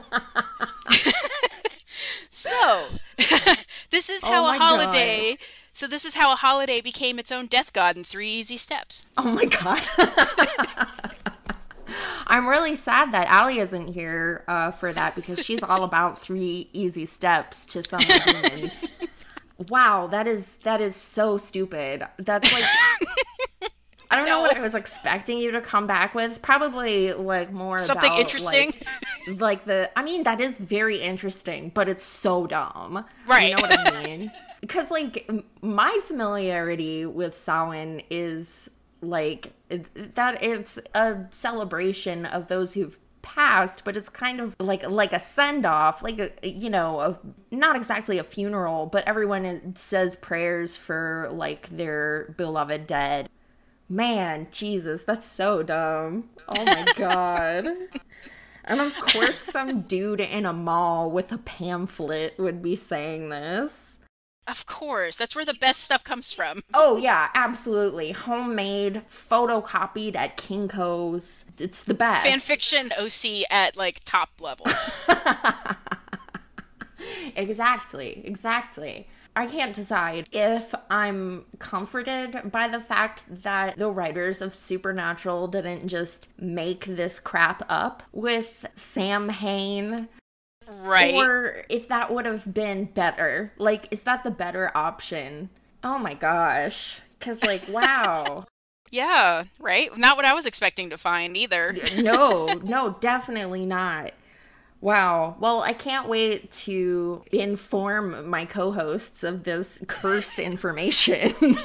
So, [LAUGHS] this is Oh how my a holiday. So this is how a holiday became its own death god in three easy steps. Oh my god. [LAUGHS] I'm really sad that Allie isn't here uh, for that because she's all [LAUGHS] about three easy steps to summon demons. [LAUGHS] Wow, that is that is so stupid. That's like I don't know what I was expecting you to come back with. Probably like more Something about, interesting? Like, like the I mean that is very interesting, but it's so dumb. Right. You know what I [LAUGHS] mean? Because like my familiarity with Samhain is like that it's a celebration of those who've passed but it's kind of like like a send off like a you know a, not exactly a funeral but everyone uh, says prayers for like their beloved dead man jesus that's so dumb oh my [LAUGHS] god and of course some dude in a mall with a pamphlet would be saying this Of course, that's where the best stuff comes from. Oh yeah, absolutely. Homemade, photocopied at Kinko's. It's the best. Fan fiction OC at like top level. [LAUGHS] exactly, exactly. I can't decide if I'm comforted by the fact that the writers of Supernatural didn't just make this crap up with Sam Hain. Right. Or if that would have been better. Like, is that the better option? Oh my gosh. Because, like, [LAUGHS] wow. yeah, right? Not what I was expecting to find either. no, [LAUGHS] no, definitely not. Wow. Well, I can't wait to inform my co hosts of this cursed information. [LAUGHS]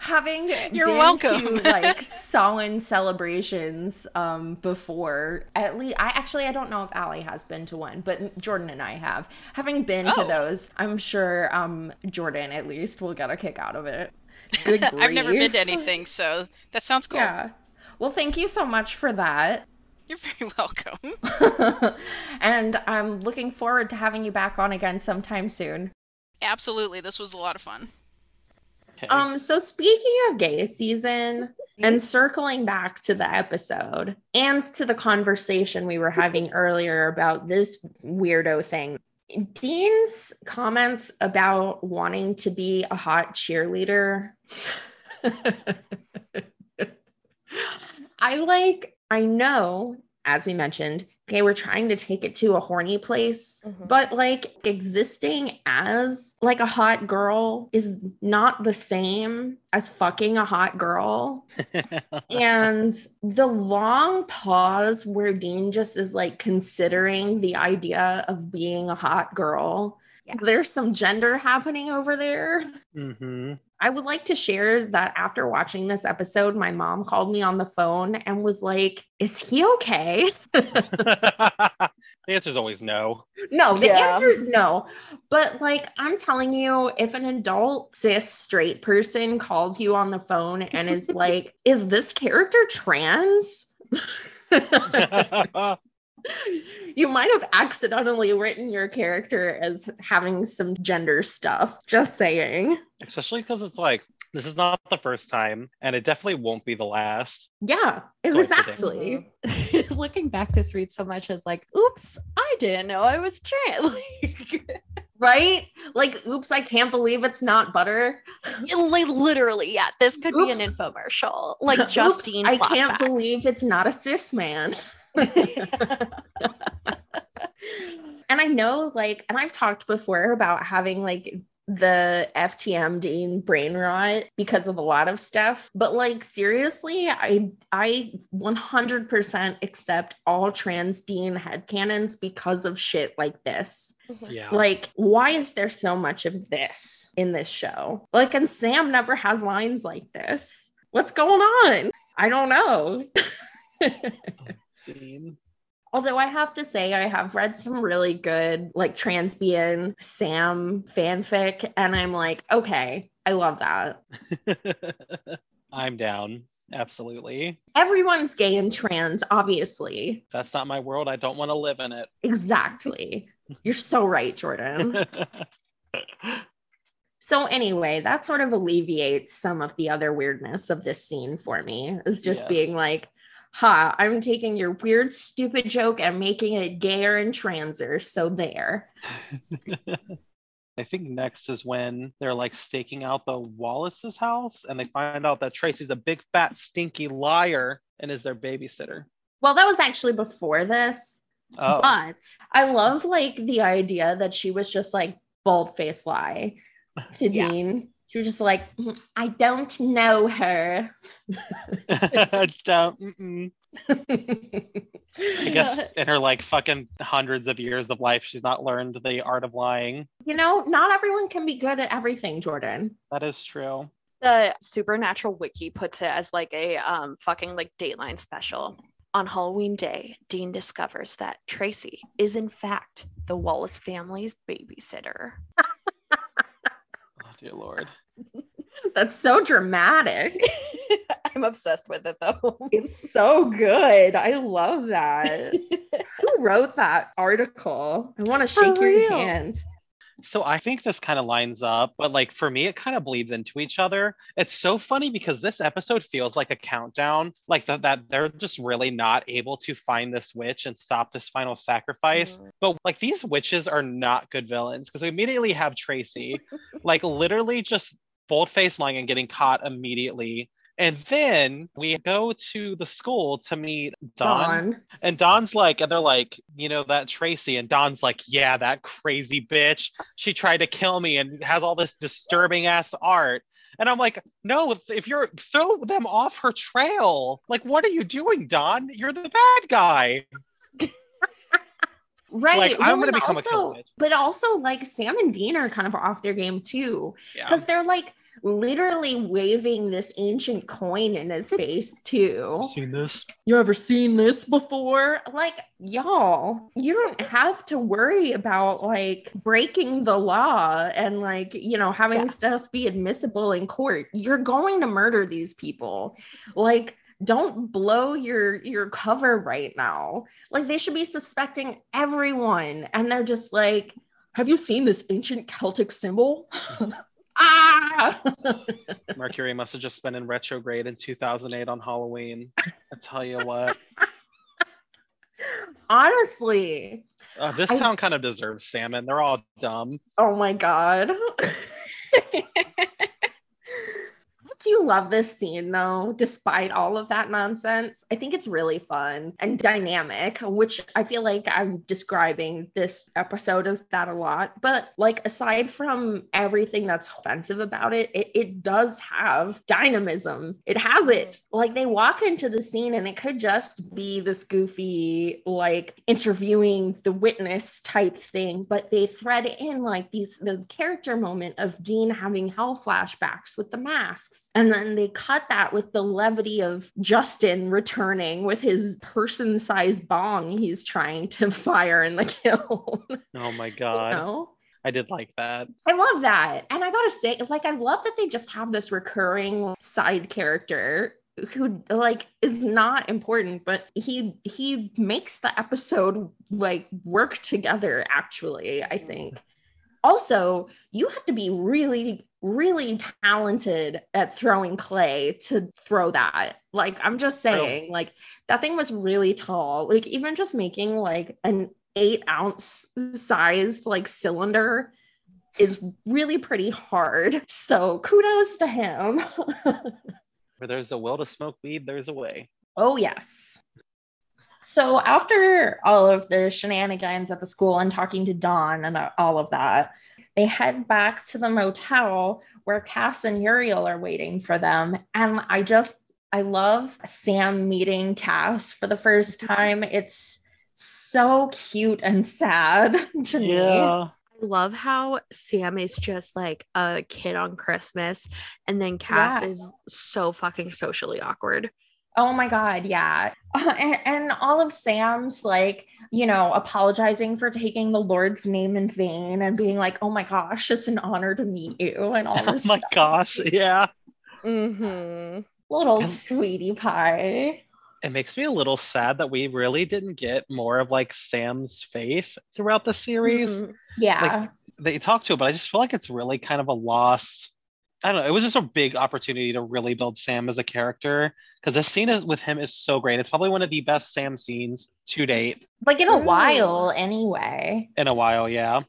Having You're been welcome. to like Samhain celebrations um before, at least I actually I don't know if Allie has been to one, but Jordan and I have. Having been to Oh. those, I'm sure um Jordan at least will get a kick out of it. Good [LAUGHS] I've never been to anything, so that sounds cool. Yeah. Well, thank you so much for that. You're very [LAUGHS] welcome. [LAUGHS] and I'm looking forward to having you back on again sometime soon. Absolutely, this was a lot of fun. Okay. Um, so speaking of gay season and circling back to the episode and to the conversation we were having earlier about this weirdo thing, Dean's comments about wanting to be a hot cheerleader. [LAUGHS] I like, I know, as we mentioned, okay, we're trying to take it to a horny place, but like existing as like a hot girl is not the same as fucking a hot girl. [LAUGHS] and the long pause where Dean just is like considering the idea of being a hot girl. Yeah. There's some gender happening over there. hmm I would like to share that after watching this episode, my mom called me on the phone and was like, Is he okay? [LAUGHS] the answer is always no. No, the Yeah. answer is no. But like, I'm telling you, if an adult cis straight person calls you on the phone and is [LAUGHS] like, Is this character trans? [LAUGHS] you might have accidentally written your character as having some gender stuff. Just saying. Especially because it's like this is not the first time, and it definitely won't be the last. Yeah, So I exactly. [LAUGHS] Looking back, this reads so much as like, oops, I didn't know I was trans. [LAUGHS] Like, Right? Like, oops, I can't believe it's not butter. li- literally, yeah, this could be an infomercial. [LAUGHS] Like Oops, Justine. I can't believe it's not a cis man. [LAUGHS] and I know, like, and I've talked before about having like the FTM Dean brain rot because of a lot of stuff. But like seriously, I I 100% accept all trans Dean headcanons because of shit like this. Mm-hmm. Yeah. Like, why is there so much of this in this show? Like, and Sam never has lines like this. What's going on? I don't know. [LAUGHS] Dean. Although I have to say, I have read some really good, like, transbian Sam fanfic, and I'm like, okay, I love that. [LAUGHS] I'm down. Absolutely. Everyone's gay and trans, obviously. That's not my world. I don't want to live in it. Exactly. You're so right, Jordan. [LAUGHS] So anyway, that sort of alleviates some of the other weirdness of this scene for me. Is just Yes. being like, ha, I'm taking your weird, stupid joke and making it gayer and transer. So there. [LAUGHS] I think next is when they're like staking out the Wallace's house and they find out that Tracy's a big fat stinky liar and is their babysitter. Well, that was actually before this. Oh, But I love like the idea that she was just like bold face lie to Yeah. Dean. She was just like, "Mm, I don't know her. [LAUGHS] don't. I guess [LAUGHS] in her like fucking hundreds of years of life, she's not learned the art of lying. You know, not everyone can be good at everything, Jordan. That is true. the supernatural wiki puts it as like a um fucking like dateline special on halloween day dean discovers that tracy is in fact the wallace family's babysitter [LAUGHS] dear lord. [LAUGHS] That's so dramatic. [LAUGHS] I'm obsessed with it though. It's so good. I love that. [LAUGHS] Who wrote that article? I want to For shake your real. hand. So I think this kind of lines up, but like for me, it kind of bleeds into each other. It's so funny because this episode feels like a countdown, like that that they're just really not able to find this witch and stop this final sacrifice. Mm-hmm. But like these witches are not good villains because we immediately have Tracy, like literally just bold faced lying and getting caught immediately. And then we go to the school to meet Don. Dawn. And Don's like, and they're like, you know, that Tracy. And Don's like, yeah, that crazy bitch. She tried to kill me and has all this disturbing ass art. And I'm like, no, if- you're throw them off her trail, like, what are you doing, Don? You're the bad guy. Right. Like, I'm gonna and become a killer. But also, like, Sam and Dean are kind of off their game too. Yeah. Because they're like literally waving this ancient coin in his face too. Seen this? You ever seen this before? Like, y'all, you don't have to worry about like breaking the law and like, you know, having Yeah. stuff be admissible in court. You're going to murder these people. Like, don't blow your your cover right now. Like they should be suspecting everyone and they're just like, "Have you seen this ancient Celtic symbol?" [LAUGHS] ah! [LAUGHS] Mercury must have just been in retrograde in 2008 on Halloween. I tell you what, [LAUGHS] Honestly, uh, this I- town kind of deserves salmon. They're all dumb. Oh my god. [LAUGHS] Do you love this scene though, despite all of that nonsense? I think it's really fun and dynamic, which I feel like I'm describing this episode as that a lot. But like aside from everything that's offensive about it, it, it does have dynamism. It has it. Mm-hmm. Like they walk into the scene and it could just be this goofy, like interviewing the witness type thing, but they thread in like these the character moment of Dean having hell flashbacks with the masks. And then they cut that with the levity of Justin returning with his person sized bong he's trying to [LAUGHS] fire in the kiln. [LAUGHS] Oh my you god, know? I did like that. I love that. And I gotta say, like, I love that they just have this recurring side character who like is not important but he he makes the episode like work together actually i mm. think also you have to be really really talented at throwing clay to throw that. Like i'm just saying like that thing was really tall. Like even just making like an eight ounce sized like cylinder is really pretty hard. So kudos to him. [LAUGHS] Where there's a will to smoke weed, there's a way. Oh, yes. So after all of the shenanigans at the school and talking to Don and all of that, they head back to the motel where Cass and Uriel are waiting for them. And I just, I love Sam meeting Cass for the first mm-hmm. time. It's so cute and sad [LAUGHS] to me. I love how Sam is just like a kid on Christmas, and then Cass Yeah. is so fucking socially awkward. Oh my God, yeah. Uh, [LAUGHS] and, and all of Sam's like, you know, apologizing for taking the Lord's name in vain and being like, oh my gosh, it's an honor to meet you and all this. [LAUGHS] Oh this. my stuff. gosh, yeah. Mm-hmm. Little And- sweetie pie. It makes me a little sad that we really didn't get more of like Sam's faith throughout the series. Mhm. Yeah. They talk to it, but I just feel like it's really kind of a lost. I don't know. It was just a big opportunity to really build Sam as a character because this scene is with him is so great. It's probably one of the best Sam scenes to date like in a True. while, anyway. in a while. Yeah.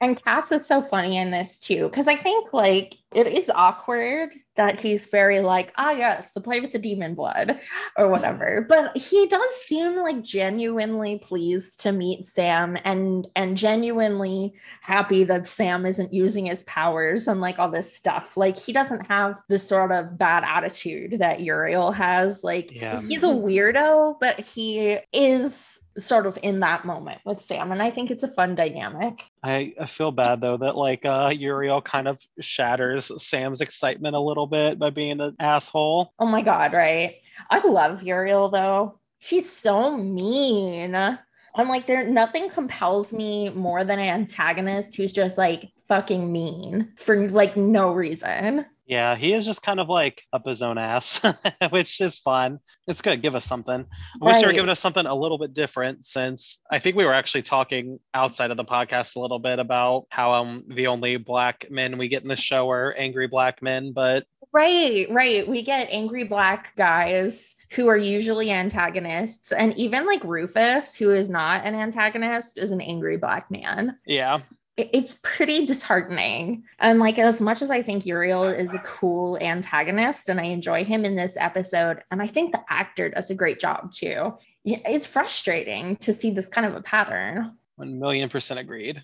And Cass is so funny in this too, because I think like it is awkward that he's very like, ah, yes, the play with the demon blood or whatever. [LAUGHS] But he does seem like genuinely pleased to meet Sam and and genuinely happy that Sam isn't using his powers and like all this stuff. Like he doesn't have the sort of bad attitude that Uriel has. Like Yeah. he's a weirdo, but he is sort of in that moment with Sam. And I think it's a fun dynamic. I, I feel bad though that like uh Uriel kind of shatters Sam's excitement a little bit by being an asshole. Oh my God, right? I love Uriel though. She's so mean. I'm like, there nothing compels me more than an antagonist who's just like fucking mean for like no reason. Yeah, he is just kind of like up his own ass, [LAUGHS] which is fun. It's good. Give us something. I wish they were giving us something a little bit different since I think we were actually talking outside of the podcast a little bit about how um the only black men we get in the show are angry black men, but Right, right. We get angry black guys who are usually antagonists. And even like Rufus, who is not an antagonist, is an angry black man. yeah. It- It's pretty disheartening. And like, as much as I think Uriel is a cool antagonist and I enjoy him in this episode, and I think the actor does a great job too, it's frustrating to see this kind of a pattern. One million percent agreed.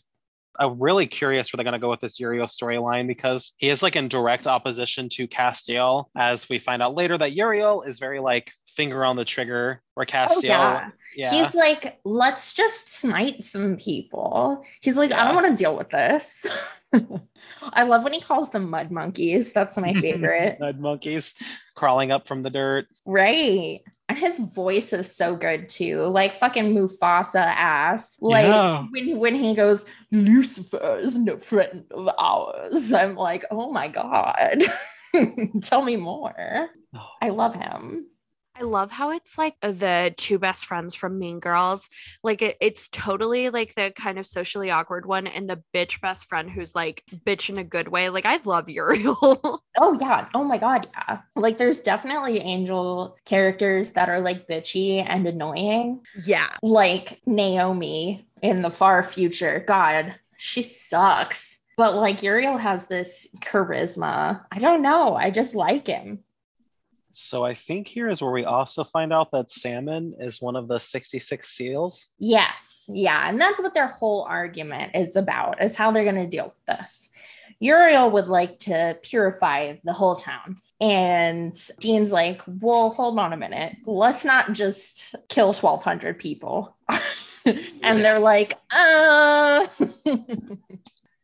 I'm really curious where they're going to go with this Uriel storyline because he is like in direct opposition to Castiel, as we find out later that Uriel is very like finger on the trigger, where oh, Castiel, Oh, yeah. yeah, He's like, let's just smite some people. He's like, I don't want to deal with this. [LAUGHS] I love when he calls them mud monkeys. That's my favorite. [LAUGHS] mud monkeys crawling up from the dirt. right. And his voice is so good too. Like fucking Mufasa ass. Like Yeah. when when he goes, Lucifer is no friend of ours. I'm like, oh my God. [LAUGHS] Tell me more. Oh. I love him. I love how it's like uh, the two best friends from Mean Girls. Like it, it's totally like the kind of socially awkward one and the bitch best friend who's like bitch in a good way. Like I love Uriel. [LAUGHS] Oh yeah. Oh my god, yeah. Like there's definitely angel characters that are like bitchy and annoying. yeah. Like Naomi in the far future. God, she sucks. But like Uriel has this charisma. I don't know. I just like him. So I think here is where we also find out that Salmon is one of the 66 seals. Yes. Yeah. And that's what their whole argument is about, is how they're going to deal with this. Uriel would like to purify the whole town. And Dean's like, well, hold on a minute. Let's not just kill 1,200 people. [LAUGHS] and they're like, uh. [LAUGHS]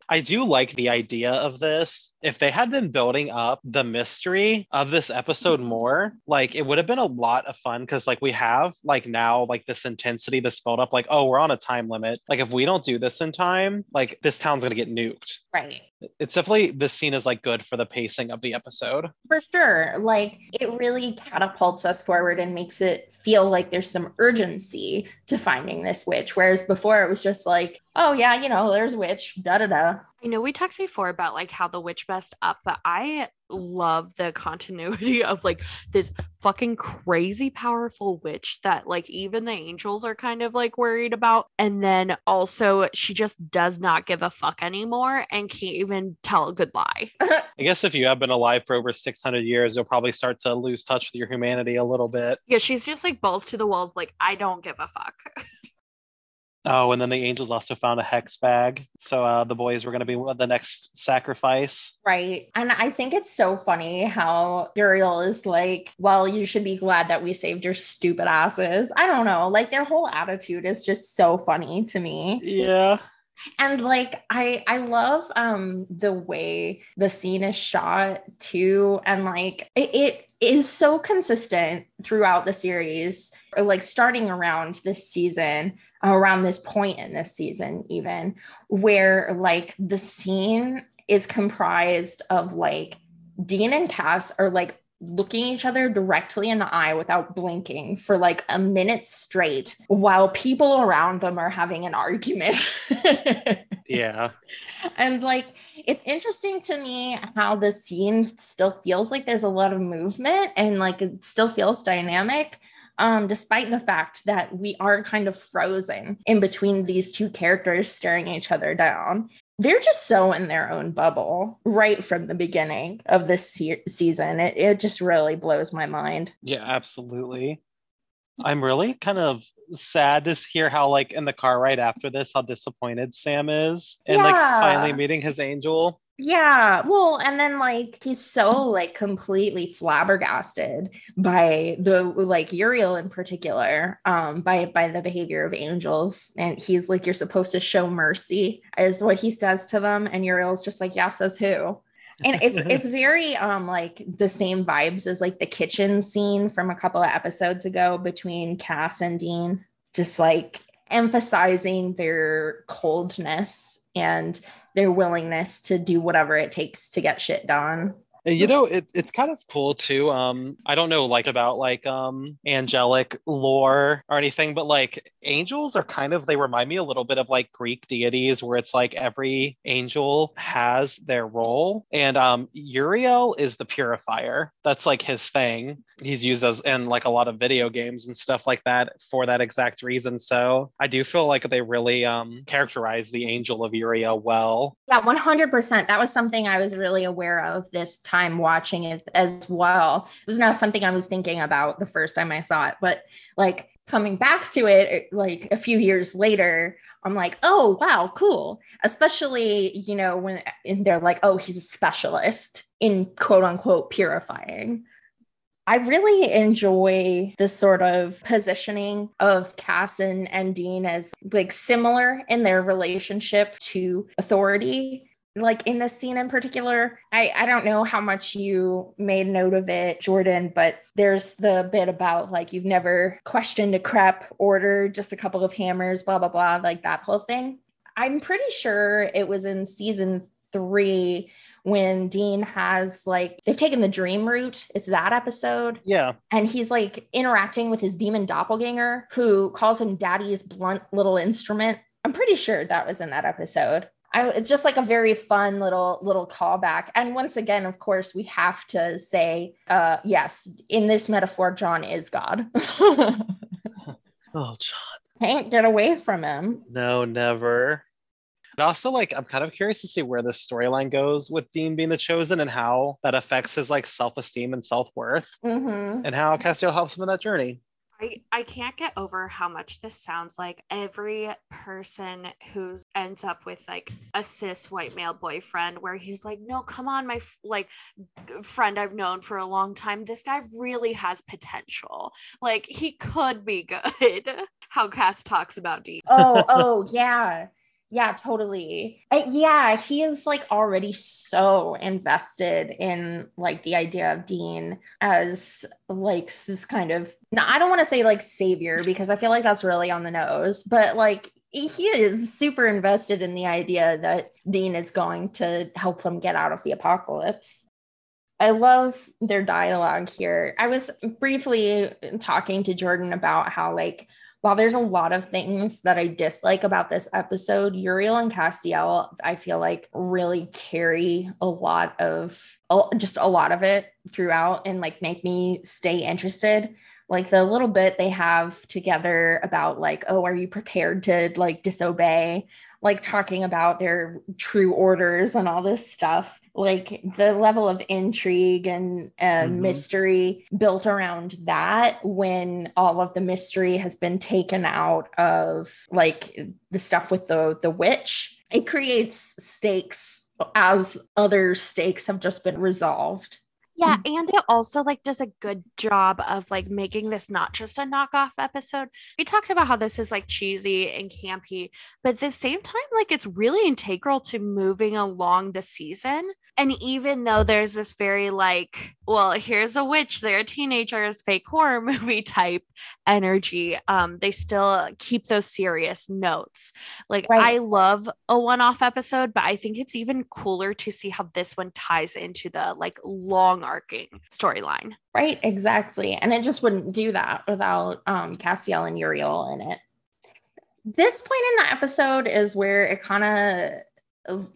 I do like the idea of this. If they had been building up the mystery of this episode mm-hmm. more, like it would have been a lot of fun because, like, we have like now, like this intensity, this build up, like, oh, we're on a time limit. Like, if we don't do this in time, like, this town's gonna get nuked. right. It's definitely this scene is like good for the pacing of the episode. For sure. Like it really catapults us forward and makes it feel like there's some urgency to finding this witch. Whereas before it was just like, oh, yeah, you know, there's a witch, da da da. I know we talked before about like how the witch messed up, but I love the continuity [LAUGHS] of like this fucking crazy powerful witch that like even the angels are kind of like worried about. And then also she just does not give a fuck anymore and can't even tell a good lie. [LAUGHS] I guess if you have been alive for over 600 years, you'll probably start to lose touch with your humanity a little bit. Yeah, she's just like balls to the walls, like, I don't give a fuck. [LAUGHS] Oh, and then the angels also found a hex bag. So uh, the boys were going to be the next sacrifice. Right. And I think it's so funny how Uriel is like, well, you should be glad that we saved your stupid asses. I don't know. Like their whole attitude is just so funny to me. Yeah. and like i i love um the way the scene is shot too and like it, it is so consistent throughout the series or like starting around this season around this point in this season even where like the scene is comprised of like dean and cass are like looking each other directly in the eye without blinking for like a minute straight while people around them are having an argument. [LAUGHS] Yeah. and like it's interesting to me how the scene still feels like there's a lot of movement and like it still feels dynamic um despite the fact that we are kind of frozen in between these two characters staring each other down. They're just so in their own bubble right from the beginning of this se- season. It, it just really blows my mind. Yeah, absolutely. I'm really kind of sad to hear how, like, in the car right after this, how disappointed Sam is and, like, finally meeting his angel. Yeah, well, and then like he's so like completely flabbergasted by the like Uriel in particular, um, by by the behavior of angels, and he's like, "You're supposed to show mercy," is what he says to them, and Uriel's just like, "Yeah, says who?" And it's [LAUGHS] it's very um like the same vibes as like the kitchen scene from a couple of episodes ago between Cass and Dean, just like emphasizing their coldness and their willingness to do whatever it takes to get shit done. And you know, it, it's kind of cool too. Um, I don't know like about like um angelic lore or anything, but like angels are kind of they remind me a little bit of like Greek deities where it's like every angel has their role. And um Uriel is the purifier. That's like his thing. He's used as in like a lot of video games and stuff like that for that exact reason. So I do feel like they really um characterize the angel of Uriel well. Yeah, 100%. That was something I was really aware of this time watching it as well. It was not something I was thinking about the first time I saw it, but like coming back to it like a few years later, I'm like, oh, wow, cool. Especially, you know, when they're like, oh, he's a specialist in quote unquote purifying. I really enjoy this sort of positioning of Cass and, and Dean as like similar in their relationship to authority. Like in this scene in particular, I, I don't know how much you made note of it, Jordan, but there's the bit about like you've never questioned a crep order, just a couple of hammers, blah, blah, blah, like that whole thing. I'm pretty sure it was in season three when Dean has like they've taken the dream root. It's that episode. Yeah. And he's like interacting with his demon doppelganger who calls him daddy's blunt little instrument. I'm pretty sure that was in that episode. I, it's just like a very fun little little callback. And once again, of course, we have to say, uh, yes, in this metaphor, John is God. oh, John. Can't get away from him. No, never. And also, like, I'm kind of curious to see where this storyline goes with Dean being the chosen and how that affects his like self-esteem and self-worth, Mm-hmm. and how Castiel helps him in that journey. I, I can't get over how much this sounds like every person who ends up with like a cis white male boyfriend where he's like no come on my f- like friend i've known for a long time. This guy really has potential. Like he could be good. [LAUGHS] How cass talks about dean oh, oh, [LAUGHS] yeah. Yeah, totally. Uh, yeah, he is like already so invested in like the idea of Dean as like this kind of, no, I don't want to say like savior because I feel like that's really on the nose, but like he is super invested in the idea that Dean is going to help them get out of the apocalypse. I love their dialogue here. I was briefly talking to Jordan about how, like, while there's a lot of things that I dislike about this episode, Uriel and Castiel, I feel like really carry a lot of just a lot of it throughout and like make me stay interested. Like the little bit they have together about like, oh, are you prepared to like disobey? Like talking about their true orders and all this stuff like the level of intrigue and uh, Mhm. mystery built around that when all of the mystery has been taken out of like the stuff with the the witch it creates stakes as other stakes have just been resolved Yeah, and it also like does a good job of like making this not just a knockoff episode. We talked about how this is like cheesy and campy, but at the same time, like it's really integral to moving along the season. And even though there's this very like, well, here's a witch, they're teenagers, fake horror [LAUGHS] movie type energy, um, they still keep those serious notes. Like Right. I love a one-off episode, but I think it's even cooler to see how this one ties into the like long arcing storyline. right exactly and it just wouldn't do that without um castiel and uriel in it this point in the episode is where it kind of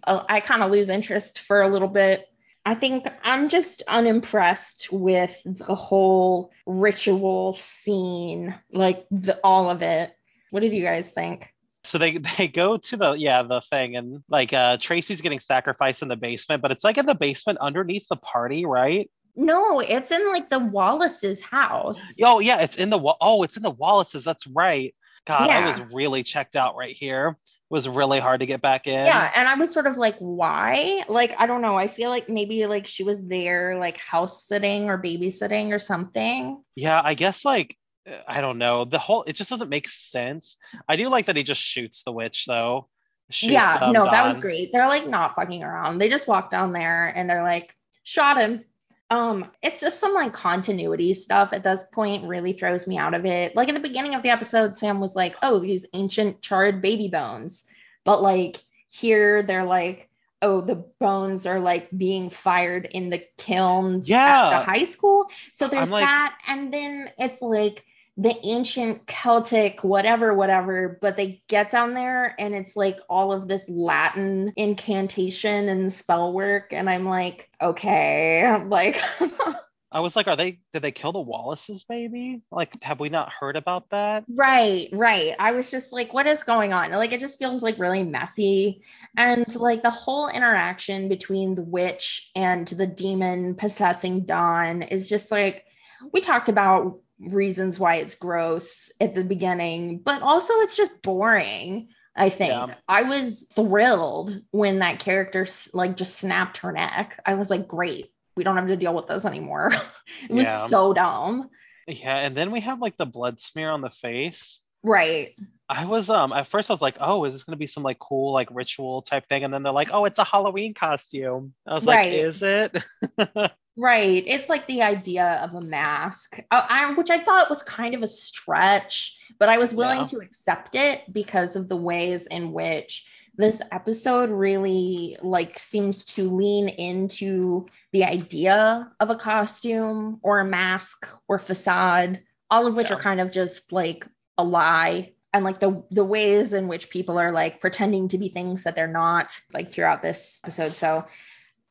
i kind of lose interest for a little bit i think i'm just unimpressed with the whole ritual scene like the all of it what did you guys think So they [LAUGHS] they go to the yeah the thing and like uh Tracy's getting sacrificed in the basement, but it's like in the basement underneath the party, right? no it's in like the wallace's house Oh yeah, it's in the oh it's in the Wallaces. That's right. God, I was really checked out right here. Was really hard to get back in. Yeah, and I was sort of like, why? Like, I don't know. I feel like maybe like she was there, like house sitting or babysitting or something. Yeah, I guess like uh, I don't know. The whole it just doesn't make sense. I do like that he just shoots the witch though. Shoots, yeah, um, no, that was great. They're like not fucking around. They just walk down there and they're like, shot him. Um, it's just some like continuity stuff at this point really throws me out of it. Like in the beginning of the episode, Sam was like, oh, these ancient charred baby bones. But like here they're like, oh, the bones are like being fired in the kilns Yeah. at the high school. So there's like- that. And then it's like the ancient Celtic, whatever, whatever. But they get down there and it's like all of this Latin incantation and spell work. And I'm like, okay, I'm [LAUGHS] like, [LAUGHS] I was like, are they did they kill the Wallaces maybe? Like, have we not heard about that? Right, right. I was just like, what is going on? Like, it just feels like really messy. And like the whole interaction between the witch and the demon possessing Dawn is just like, we talked about reasons why it's gross at the beginning, but also it's just boring. I think Yeah. I was thrilled when that character like just snapped her neck. I was like, great, we don't have to deal with this anymore. [LAUGHS] it was Yeah. so dumb. Yeah, and then we have like the blood smear on the face. Right. I was um at first I was like, oh, is this gonna be some like cool like ritual type thing? And then they're like, oh, it's a Halloween costume. I was like, is it? [LAUGHS] Right. It's like the idea of a mask, uh, I, which I thought was kind of a stretch, but I was willing Yeah. to accept it because of the ways in which this episode really like seems to lean into the idea of a costume or a mask or facade, all of which Yeah. are kind of just like a lie. And like the the ways in which people are like pretending to be things that they're not, like throughout this episode. So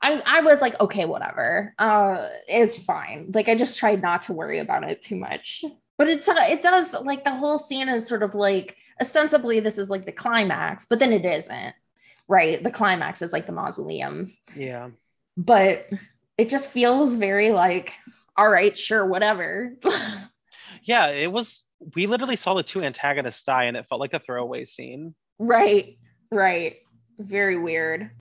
I, I was like, okay, whatever. Uh, it's fine. Like I just tried not to worry about it too much. But it's uh, it does like the whole scene is sort of like ostensibly this is like the climax, but then it isn't. Right. The climax is like the mausoleum. yeah. But it just feels very like, all right, sure, whatever. [LAUGHS] Yeah, it was we literally saw the two antagonists die and it felt like a throwaway scene. right, right. Very weird.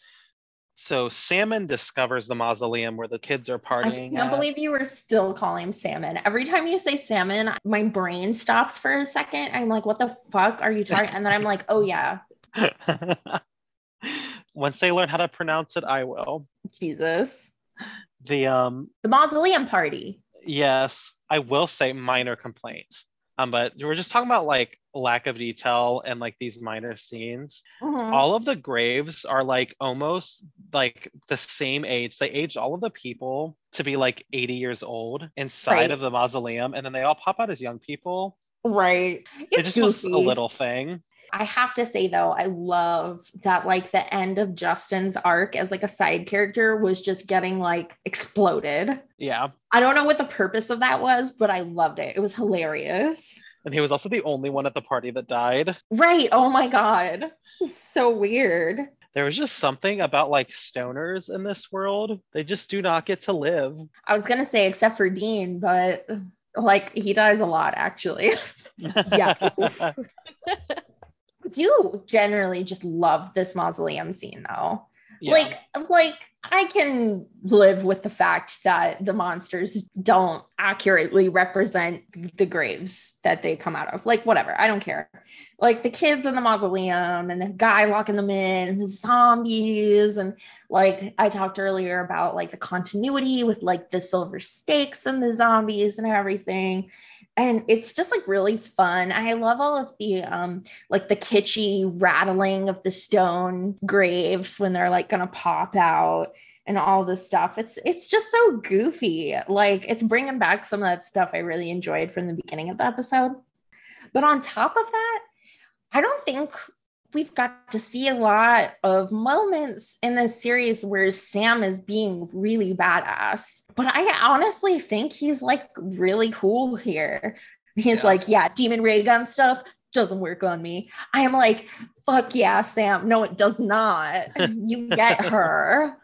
So Salmon discovers the mausoleum where the kids are partying. I can't at. believe you were still calling him salmon. Every time you say salmon, my brain stops for a second. I'm like, what the fuck are you talking? And then I'm like, oh yeah, [LAUGHS] Once they learn how to pronounce it, I will. Jesus. The um The mausoleum party. yes, I will say minor complaint. Um, but we're just talking about like lack of detail and like these minor scenes. Mhm. All of the graves are like almost like the same age. They aged all of the people to be like 80 years old inside Right. of the mausoleum, and then they all pop out as young people. Right. it It's just was a little thing. I have to say though, I love that like the end of Justin's arc as like a side character was just getting like exploded. Yeah. I don't know what the purpose of that was, but I loved it. It was hilarious. And he was also the only one at the party that died. Right. Oh my god. So weird. There was just something about like stoners in this world. They just do not get to live. I was gonna say except for Dean, but like he dies a lot actually. [LAUGHS] yeah. [LAUGHS] [LAUGHS] Do generally just love this mausoleum scene though. Yeah. Like like I can live with the fact that the monsters don't accurately represent the graves that they come out of. Like whatever, I don't care. Like the kids in the mausoleum and the guy locking them in and the zombies and like I talked earlier about like the continuity with like the silver stakes and the zombies and everything. And it's just like really fun. I love all of the um like the kitschy rattling of the stone graves when they're like gonna pop out and all this stuff. It's it's just so goofy. Like it's bringing back some of that stuff I really enjoyed from the beginning of the episode. But on top of that, I don't think we've got to see a lot of moments in this series where Sam is being really badass. But I honestly think he's like really cool here. He's Yeah. like, yeah, demon ray gun stuff doesn't work on me. I am like, fuck yeah, Sam. No, it does not. You get [LAUGHS] her.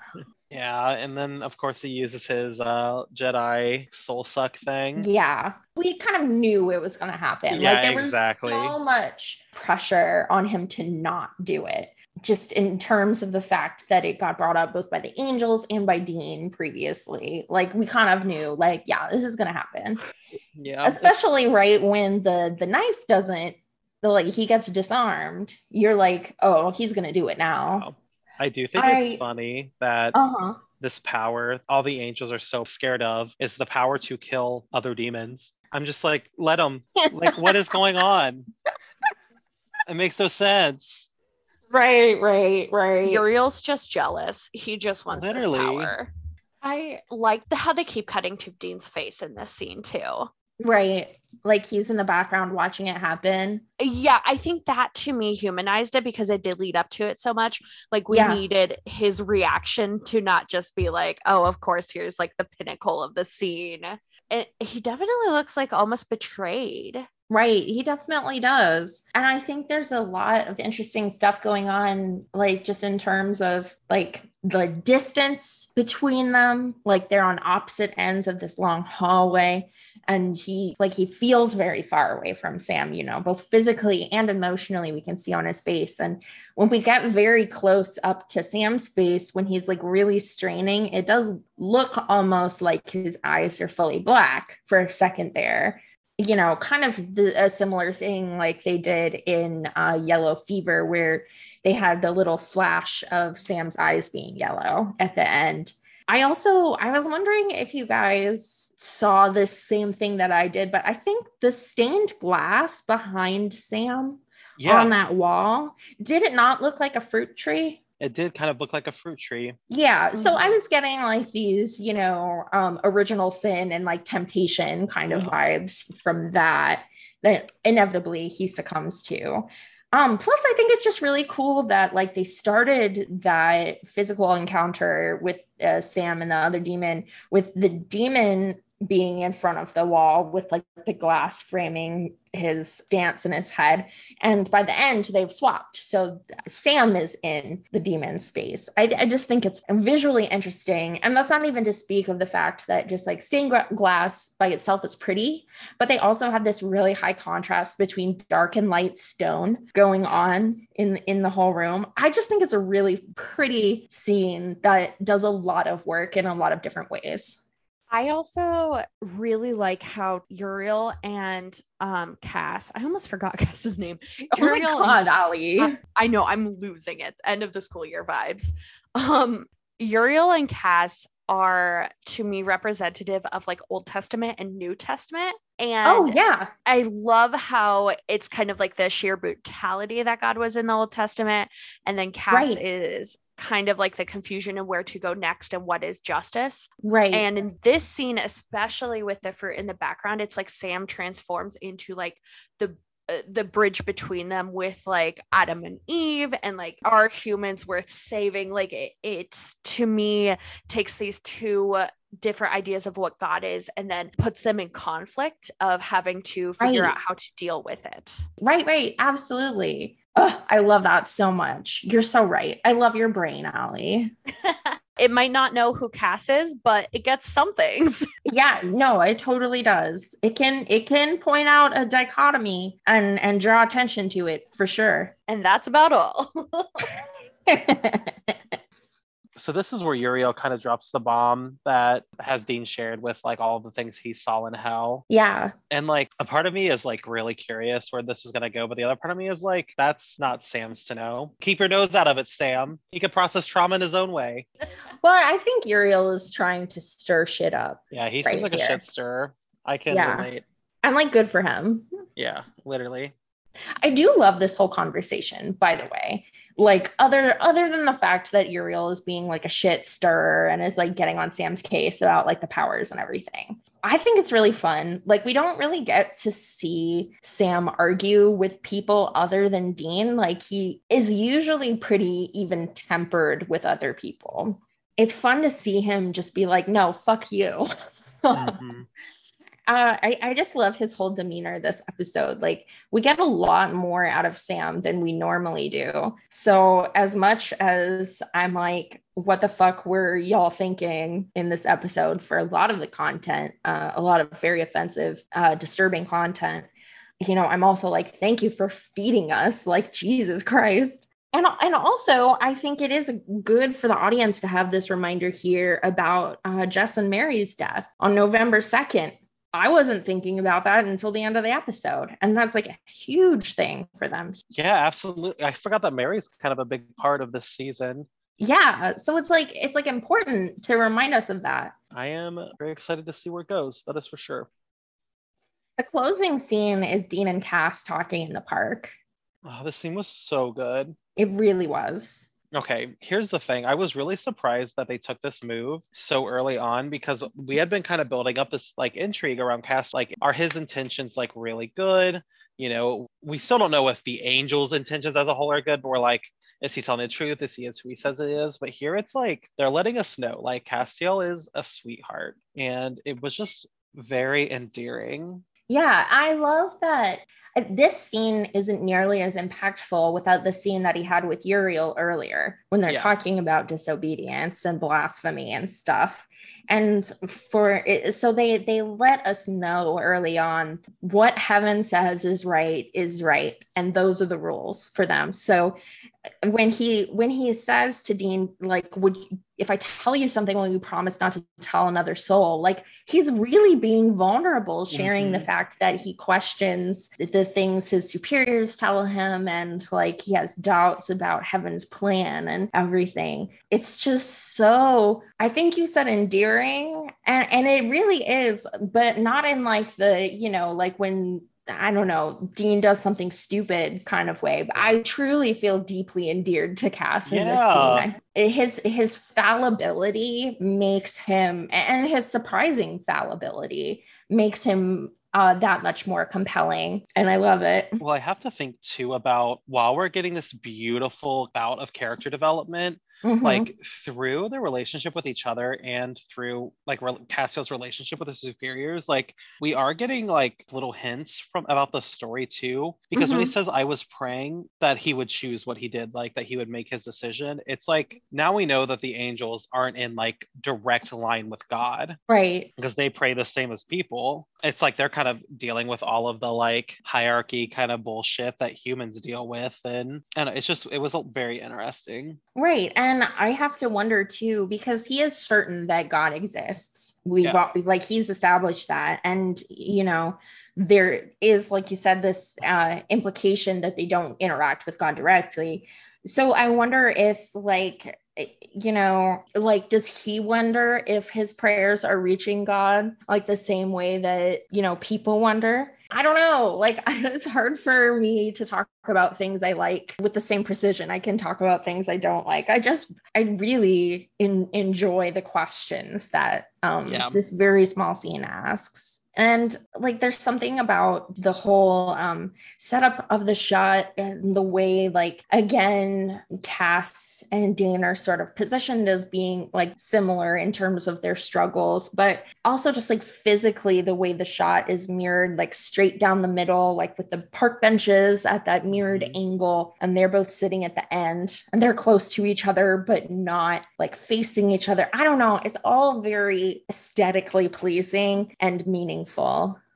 Yeah. And then of course he uses his uh Jedi soul suck thing. Yeah. We kind of knew it was going to happen. Yeah, like there exactly. was so much pressure on him to not do it. Just in terms of the fact that it got brought up both by the Angels and by Dean previously. Like we kind of knew like yeah, this is going to happen. Yeah. Especially right when the the knife doesn't the, like he gets disarmed. You're like, "Oh, he's going to do it now." I do think I- it's funny that Uh-huh. this power all the angels are so scared of is the power to kill other demons. I'm just like, let them. Like, what is going on? [LAUGHS] It makes no sense. Right, right, right. Uriel's just jealous. He just wants Literally. this power. I like the how they keep cutting to Dean's face in this scene too. right. Like he's in the background watching it happen. Yeah, I think that to me humanized it because it did lead up to it so much. Like we Yeah. needed his reaction to not just be like, "Oh, of course, here's like the pinnacle of the scene." It, he definitely looks like almost betrayed. Right. He definitely does. And I think there's a lot of interesting stuff going on, like just in terms of like the distance between them. Like they're on opposite ends of this long hallway. And he, like, he feels very far away from Sam, you know, both physically and emotionally, we can see on his face. And when we get very close up to Sam's face, when he's like really straining, it does look almost like his eyes are fully black for a second there you know, kind of the, a similar thing like they did in uh, Yellow Fever, where they had the little flash of Sam's eyes being yellow at the end. I also I was wondering if you guys saw this same thing that I did, but I think the stained glass behind Sam Yeah, on that wall did it not look like a fruit tree? It did kind of look like a fruit tree. Yeah. So I Mhm. was getting like these, you know, um, original sin and like temptation kind of vibes from that that inevitably he succumbs to. Um, plus, I think it's just really cool that like they started that physical encounter with uh, Sam and the other demon with the demon being in front of the wall with like the glass framing his dance in his head. And by the end, they've swapped. So Sam is in the demon space. I, I just think it's visually interesting. And that's not even to speak of the fact that just like stained glass by itself is pretty, but they also have this really high contrast between dark and light stone going on in, in the whole room. I just think it's a really pretty scene that does a lot of work in a lot of different ways. I also really like how Uriel and um Cass, I almost forgot [LAUGHS] Cass's name. Oh my Uriel God, Allie. I, I know I'm losing it. End of the school year vibes. Um Uriel and Cass are to me representative of like Old Testament and New Testament. And oh, yeah. I love how it's kind of like the sheer brutality that God was in the Old Testament. And then Cass Right. is kind of like the confusion of where to go next and what is justice. Right. And in this scene, especially with the fruit in the background, it's like Sam transforms into like the Uh, the bridge between them with like Adam and Eve and like are humans worth saving like it, it's to me takes these two different ideas of what God is and then puts them in conflict of having to figure Right. out how to deal with it. Right, right. Absolutely. Ugh, I love that so much. You're so right. I love your brain, Allie. [LAUGHS] It might not know who Cass is, but it gets some things. [LAUGHS] Yeah, no, it totally does. It can it can point out a dichotomy and and draw attention to it for sure. And that's about all. [LAUGHS] [LAUGHS] So this is where Uriel kind of drops the bomb that has Dean shared with like all the things he saw in hell. yeah. And like a part of me is like really curious where this is gonna go, but the other part of me is like, that's not Sam's to know. Keep your nose out of it, Sam. He could process trauma in his own way. Well, I think Uriel is trying to stir shit up. Yeah, he Right seems like here. a shit stirrer. I can Yeah. relate. I'm like good for him. Yeah, literally. I do love this whole conversation, by the way. Like other other than the fact that Uriel is being like a shit stirrer and is like getting on Sam's case about like the powers and everything. I think it's really fun. Like we don't really get to see Sam argue with people other than Dean. Like he is usually pretty even tempered with other people. It's fun to see him just be like, "No, fuck you." [LAUGHS] Mhm. Uh, I, I just love his whole demeanor this episode. Like, we get a lot more out of Sam than we normally do. So, as much as I'm like, what the fuck were y'all thinking in this episode for a lot of the content, uh, a lot of very offensive, uh, disturbing content, you know, I'm also like, thank you for feeding us. Like, Jesus Christ. And, and also, I think it is good for the audience to have this reminder here about uh, Jess and Mary's death on November 2nd. I wasn't thinking about that until the end of the episode. And that's like a huge thing for them. Yeah, absolutely. I forgot that Mary's kind of a big part of this season. Yeah. So it's like, it's like important to remind us of that. I am very excited to see where it goes. That is for sure. The closing scene is Dean and Cass talking in the park. Oh, this scene was so good. It really was. Okay, here's the thing. I was really surprised that they took this move so early on because we had been kind of building up this like intrigue around Cass. Like, are his intentions like really good? You know, we still don't know if the angel's intentions as a whole are good, but we're like, is he telling the truth? Is he as who he says it is? But here it's like they're letting us know like Castiel is a sweetheart. And it was just very endearing. Yeah, I love that this scene isn't nearly as impactful without the scene that he had with Uriel earlier when they're Yeah. talking about disobedience and blasphemy and stuff. And for it, so they they let us know early on what heaven says is right is right, and those are the rules for them. So when he when he says to Dean, like, would you- if I tell you something, will you promise not to tell another soul? Like he's really being vulnerable, sharing the Mhm. fact that he questions the things his superiors tell him, and like he has doubts about heaven's plan and everything. It's just so I think you said endearing, and and it really is, but not in like the you know like when I don't know, Dean does something stupid kind of way. But I truly feel deeply endeared to Cass in this scene. His his fallibility makes him, and his surprising fallibility makes him uh, that much more compelling, and I love it. Well, I have to think too about while we're getting this beautiful bout of character development, Mhm. like through their relationship with each other and through like re- Castiel's relationship with his superiors, like we are getting like little hints from about the story too. Because when he says, I was praying that he would choose what he did, like that he would make his decision, it's like now we know that the angels aren't in like direct line with God right. because they pray the same as people. It's like they're kind of dealing with all of the like hierarchy kind of bullshit that humans deal with. And and it's just it was very interesting. Right. And I have to wonder too, because he is certain that God exists. We've Yeah. al- like he's established that. And, you know, there is, like you said, this uh, implication that they don't interact with God directly. So I wonder if, like, eh, you know, like, does he wonder if his prayers are reaching God like the same way that, you know, people wonder? I don't know. Like, [LAUGHS] it's hard for me to talk about things I like with the same precision. I can talk about things I don't like. I just, I really in, enjoy the questions that um, Yeah. this very small scene asks. And like, there's something about the whole um, setup of the shot and the way, like, again, Cass and Dean are sort of positioned as being like similar in terms of their struggles, but also just like physically, the way the shot is mirrored, like straight down the middle, like with the park benches at that mirrored Mhm. angle. And they're both sitting at the end and they're close to each other, but not like facing each other. I don't know. It's all very aesthetically pleasing and meaningful.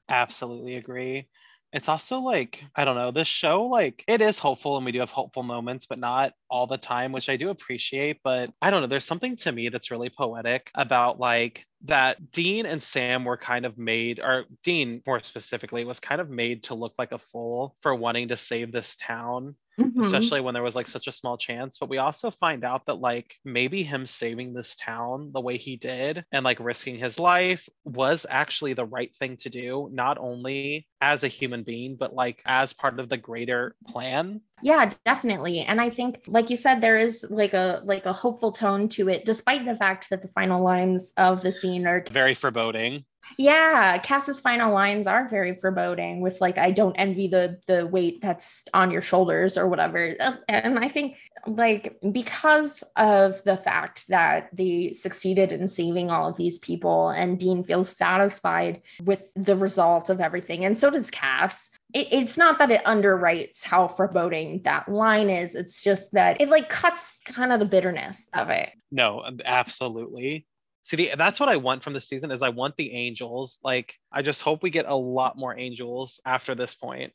Absolutely agree. It's also like, I don't know, this show, like, it is hopeful and we do have hopeful moments, but not all the time, which I do appreciate. But I don't know, there's something to me that's really poetic about like that Dean and Sam were kind of made, or Dean more specifically, was kind of made to look like a fool for wanting to save this town Mhm. especially when there was like such a small chance. But we also find out that like maybe him saving this town the way he did and like risking his life was actually the right thing to do, not only as a human being, but like as part of the greater plan. Yeah, definitely. And I think like you said there is like a like a hopeful tone to it despite the fact that the final lines of the scene are Very foreboding. yeah, Cass's final lines are very foreboding with like I don't envy the the weight that's on your shoulders or whatever. Uh, And I think like because of the fact that they succeeded in saving all of these people and Dean feels satisfied with the result of everything and so does Cass. It, it's not that it underwrites how foreboding that line is. It's just that it like cuts kind of the bitterness of it. No, absolutely. See, the, that's what I want from the season is I want the angels. Like, I just hope we get a lot more angels after this point.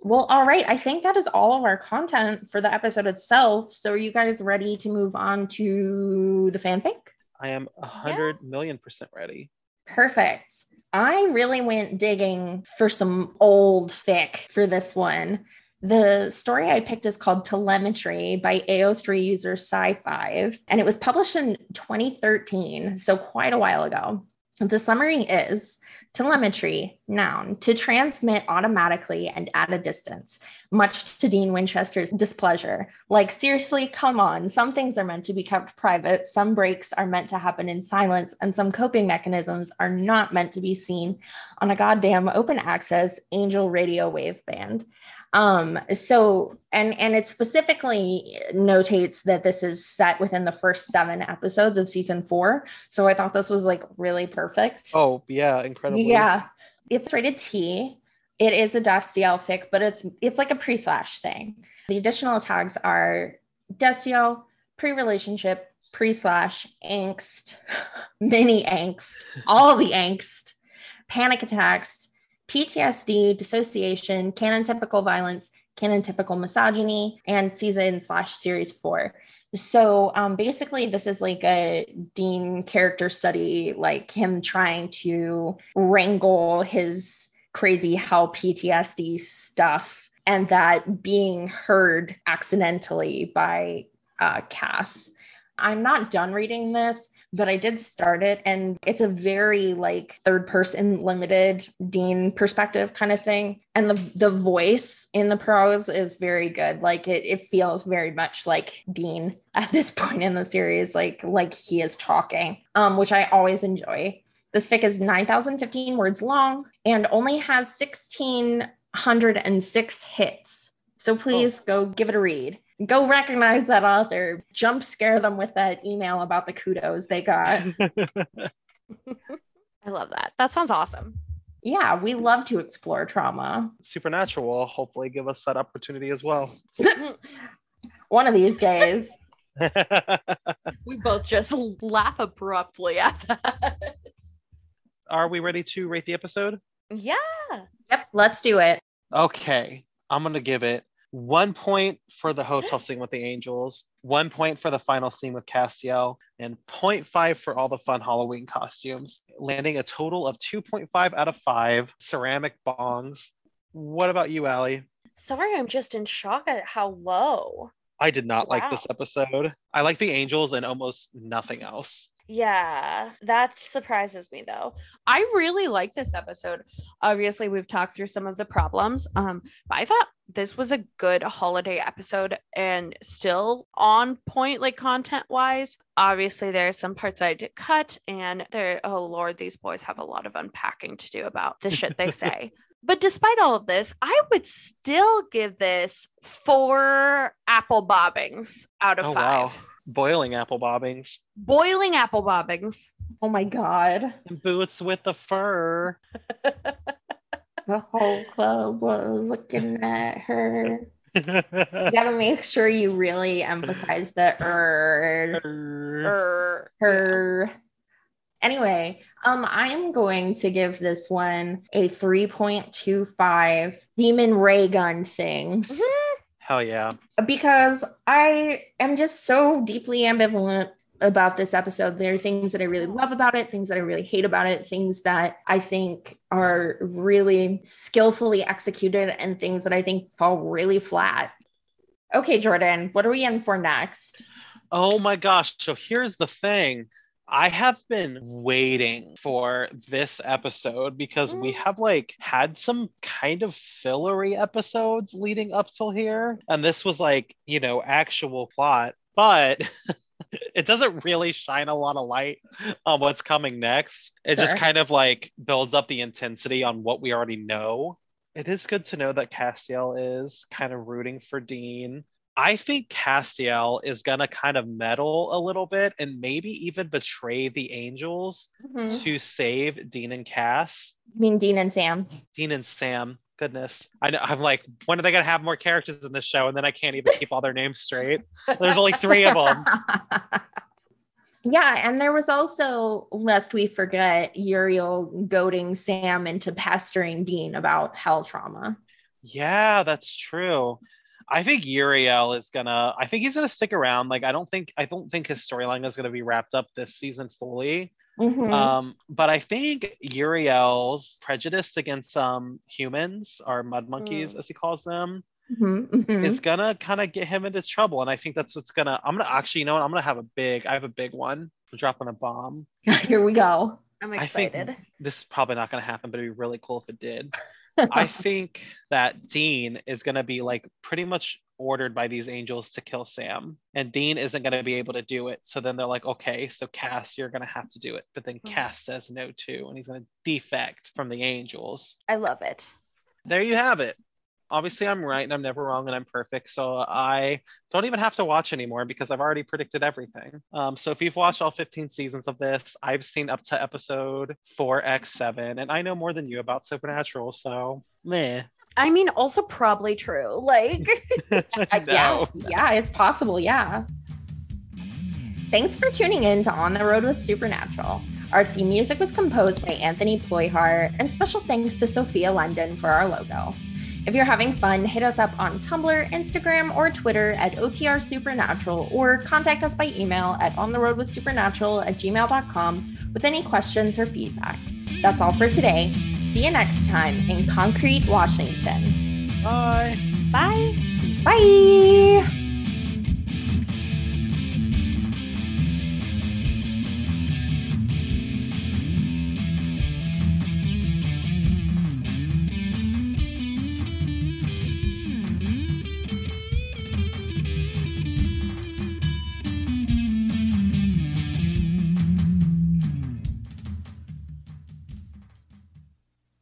Well, all right. I think that is all of our content for the episode itself. So, are you guys ready to move on to the fanfic? I am a hundred million percent ready. Perfect. I really went digging for some old fic for this one. The story I picked is called Telemetry by AO3 user Sci5, and it was published in 2013, so quite a while ago. The summary is telemetry, noun, to transmit automatically and at a distance, much to Dean Winchester's displeasure. Like, seriously, come on. Some things are meant to be kept private, some breaks are meant to happen in silence, and some coping mechanisms are not meant to be seen on a goddamn open access angel radio wave band. Um, so and and it specifically notates that this is set within the first seven episodes of season four. So I thought this was like really perfect. Oh yeah, incredible. Yeah. It's rated T. It is a Destiel fic, but it's it's like a pre-slash thing. The additional tags are Destiel, pre-relationship, pre-slash, angst, [LAUGHS] mini angst, all the angst, panic attacks, PTSD, dissociation, canon typical violence, canon typical misogyny, and season slash series four. So um, basically, this is like a Dean character study, like him trying to wrangle his crazy hell PTSD stuff and that being heard accidentally by uh, Cass. I'm not done reading this, but I did start it and it's a very like third person limited Dean perspective kind of thing. And the the voice in the prose is very good. Like it it feels very much like Dean [LAUGHS] at this point in the series, like like he is talking, um, which I always enjoy. This fic is 9,015 words long and only has 1,606 hits. So please oh. go give it a read go recognize that author, jump scare them with that email about the kudos they got. [LAUGHS] I love that. That sounds awesome. Yeah, we love to explore trauma. Supernatural will hopefully give us that opportunity as well. [LAUGHS] One of these days. [LAUGHS] we both just laugh abruptly at that. Are we ready to rate the episode? Yeah. Yep, let's do it. Okay. I'm going to give it one point for the hotel scene with the angels, one point for the final scene with Castiel, and 0.5 for all the fun Halloween costumes, landing a total of 2.5 out of 5 ceramic bongs. What about you, Allie? Sorry, I'm just in shock at how low. I did not wow. like this episode. I like the angels and almost nothing else. Yeah, that surprises me though. I really like this episode. Obviously, we've talked through some of the problems. Um, but I thought this was a good holiday episode and still on point, like content wise. Obviously, there are some parts I did cut, and there, oh Lord, these boys have a lot of unpacking to do about the shit they [LAUGHS] say. But despite all of this, I would still give this four apple bobbings out of oh, five. Wow boiling apple bobbings. Boiling apple bobbings. Oh my god. And boots with the fur. [LAUGHS] the whole club was looking at her. you [LAUGHS] gotta make sure you really emphasize the er, er, her. Anyway, um, I am going to give this one a 3.25 demon ray gun things. Mm-hmm Hell yeah. Because I am just so deeply ambivalent about this episode. There are things that I really love about it, things that I really hate about it, things that I think are really skillfully executed, and things that I think fall really flat. Okay, Jordan, what are we in for next? Oh my gosh. So here's the thing. I have been waiting for this episode because we mm. have like had some kind of fillery episodes leading up till here. And this was like, you know, actual plot. But [LAUGHS] it doesn't really shine a lot of light on what's coming next. It sure. just kind of like builds up the intensity on what we already know. It is good to know that Castiel is kind of rooting for Dean I think Castiel is gonna kind of meddle a little bit and maybe even betray the Angels mm-hmm. to save Dean and Cass. I mean Dean and Sam. Dean and Sam. Goodness, I know. I'm like, when are they gonna have more characters in this show? And then I can't even keep all their names straight. There's only three of them. [LAUGHS] Yeah, and there was also, lest we forget, Uriel goading Sam into pestering Dean about hell trauma. Yeah, that's true. I think Uriel is gonna. I think he's gonna stick around. Like I don't think I don't think his storyline is gonna be wrapped up this season fully. Mm-hmm. Um, but I think Uriel's prejudice against um humans or mud monkeys, mm. as he calls them, mm-hmm, mm-hmm. is gonna kind of get him into trouble. And I think that's what's gonna. I'm gonna actually, you know, what, I'm gonna have a big. I have a big one. for dropping a bomb. [LAUGHS] Here we go. I'm I think excited. this is probably not going to happen, but it'd be really cool if it did. I [LAUGHS] think that Dean is going to be like pretty much ordered by these angels to kill Sam, and Dean isn't going to be able to do it. So then they're like, okay, so Cass, you're going to have to do it. But then Mhm. Cass says no too, and he's going to defect from the angels. I love it. There you have it. Obviously, I'm right and I'm never wrong and I'm perfect. So I don't even have to watch anymore because I've already predicted everything. Um, so if you've watched all 15 seasons of this, I've seen up to episode 4x7, and I know more than you about Supernatural. So, meh. I mean, also probably true. Like, [LAUGHS] No. Yeah, yeah, it's possible. Yeah. Thanks for tuning in to On the Road with Supernatural. Our theme music was composed by Anthony Ployhart, and special thanks to Sophia London for our logo. If you're having fun, hit us up on Tumblr, Instagram, or Twitter at OTR Supernatural, or contact us by email at ontheroadwithsupernatural at gmail.com with any questions or feedback. That's all for today. See you next time in Concrete, Washington. Bye. bye. Bye.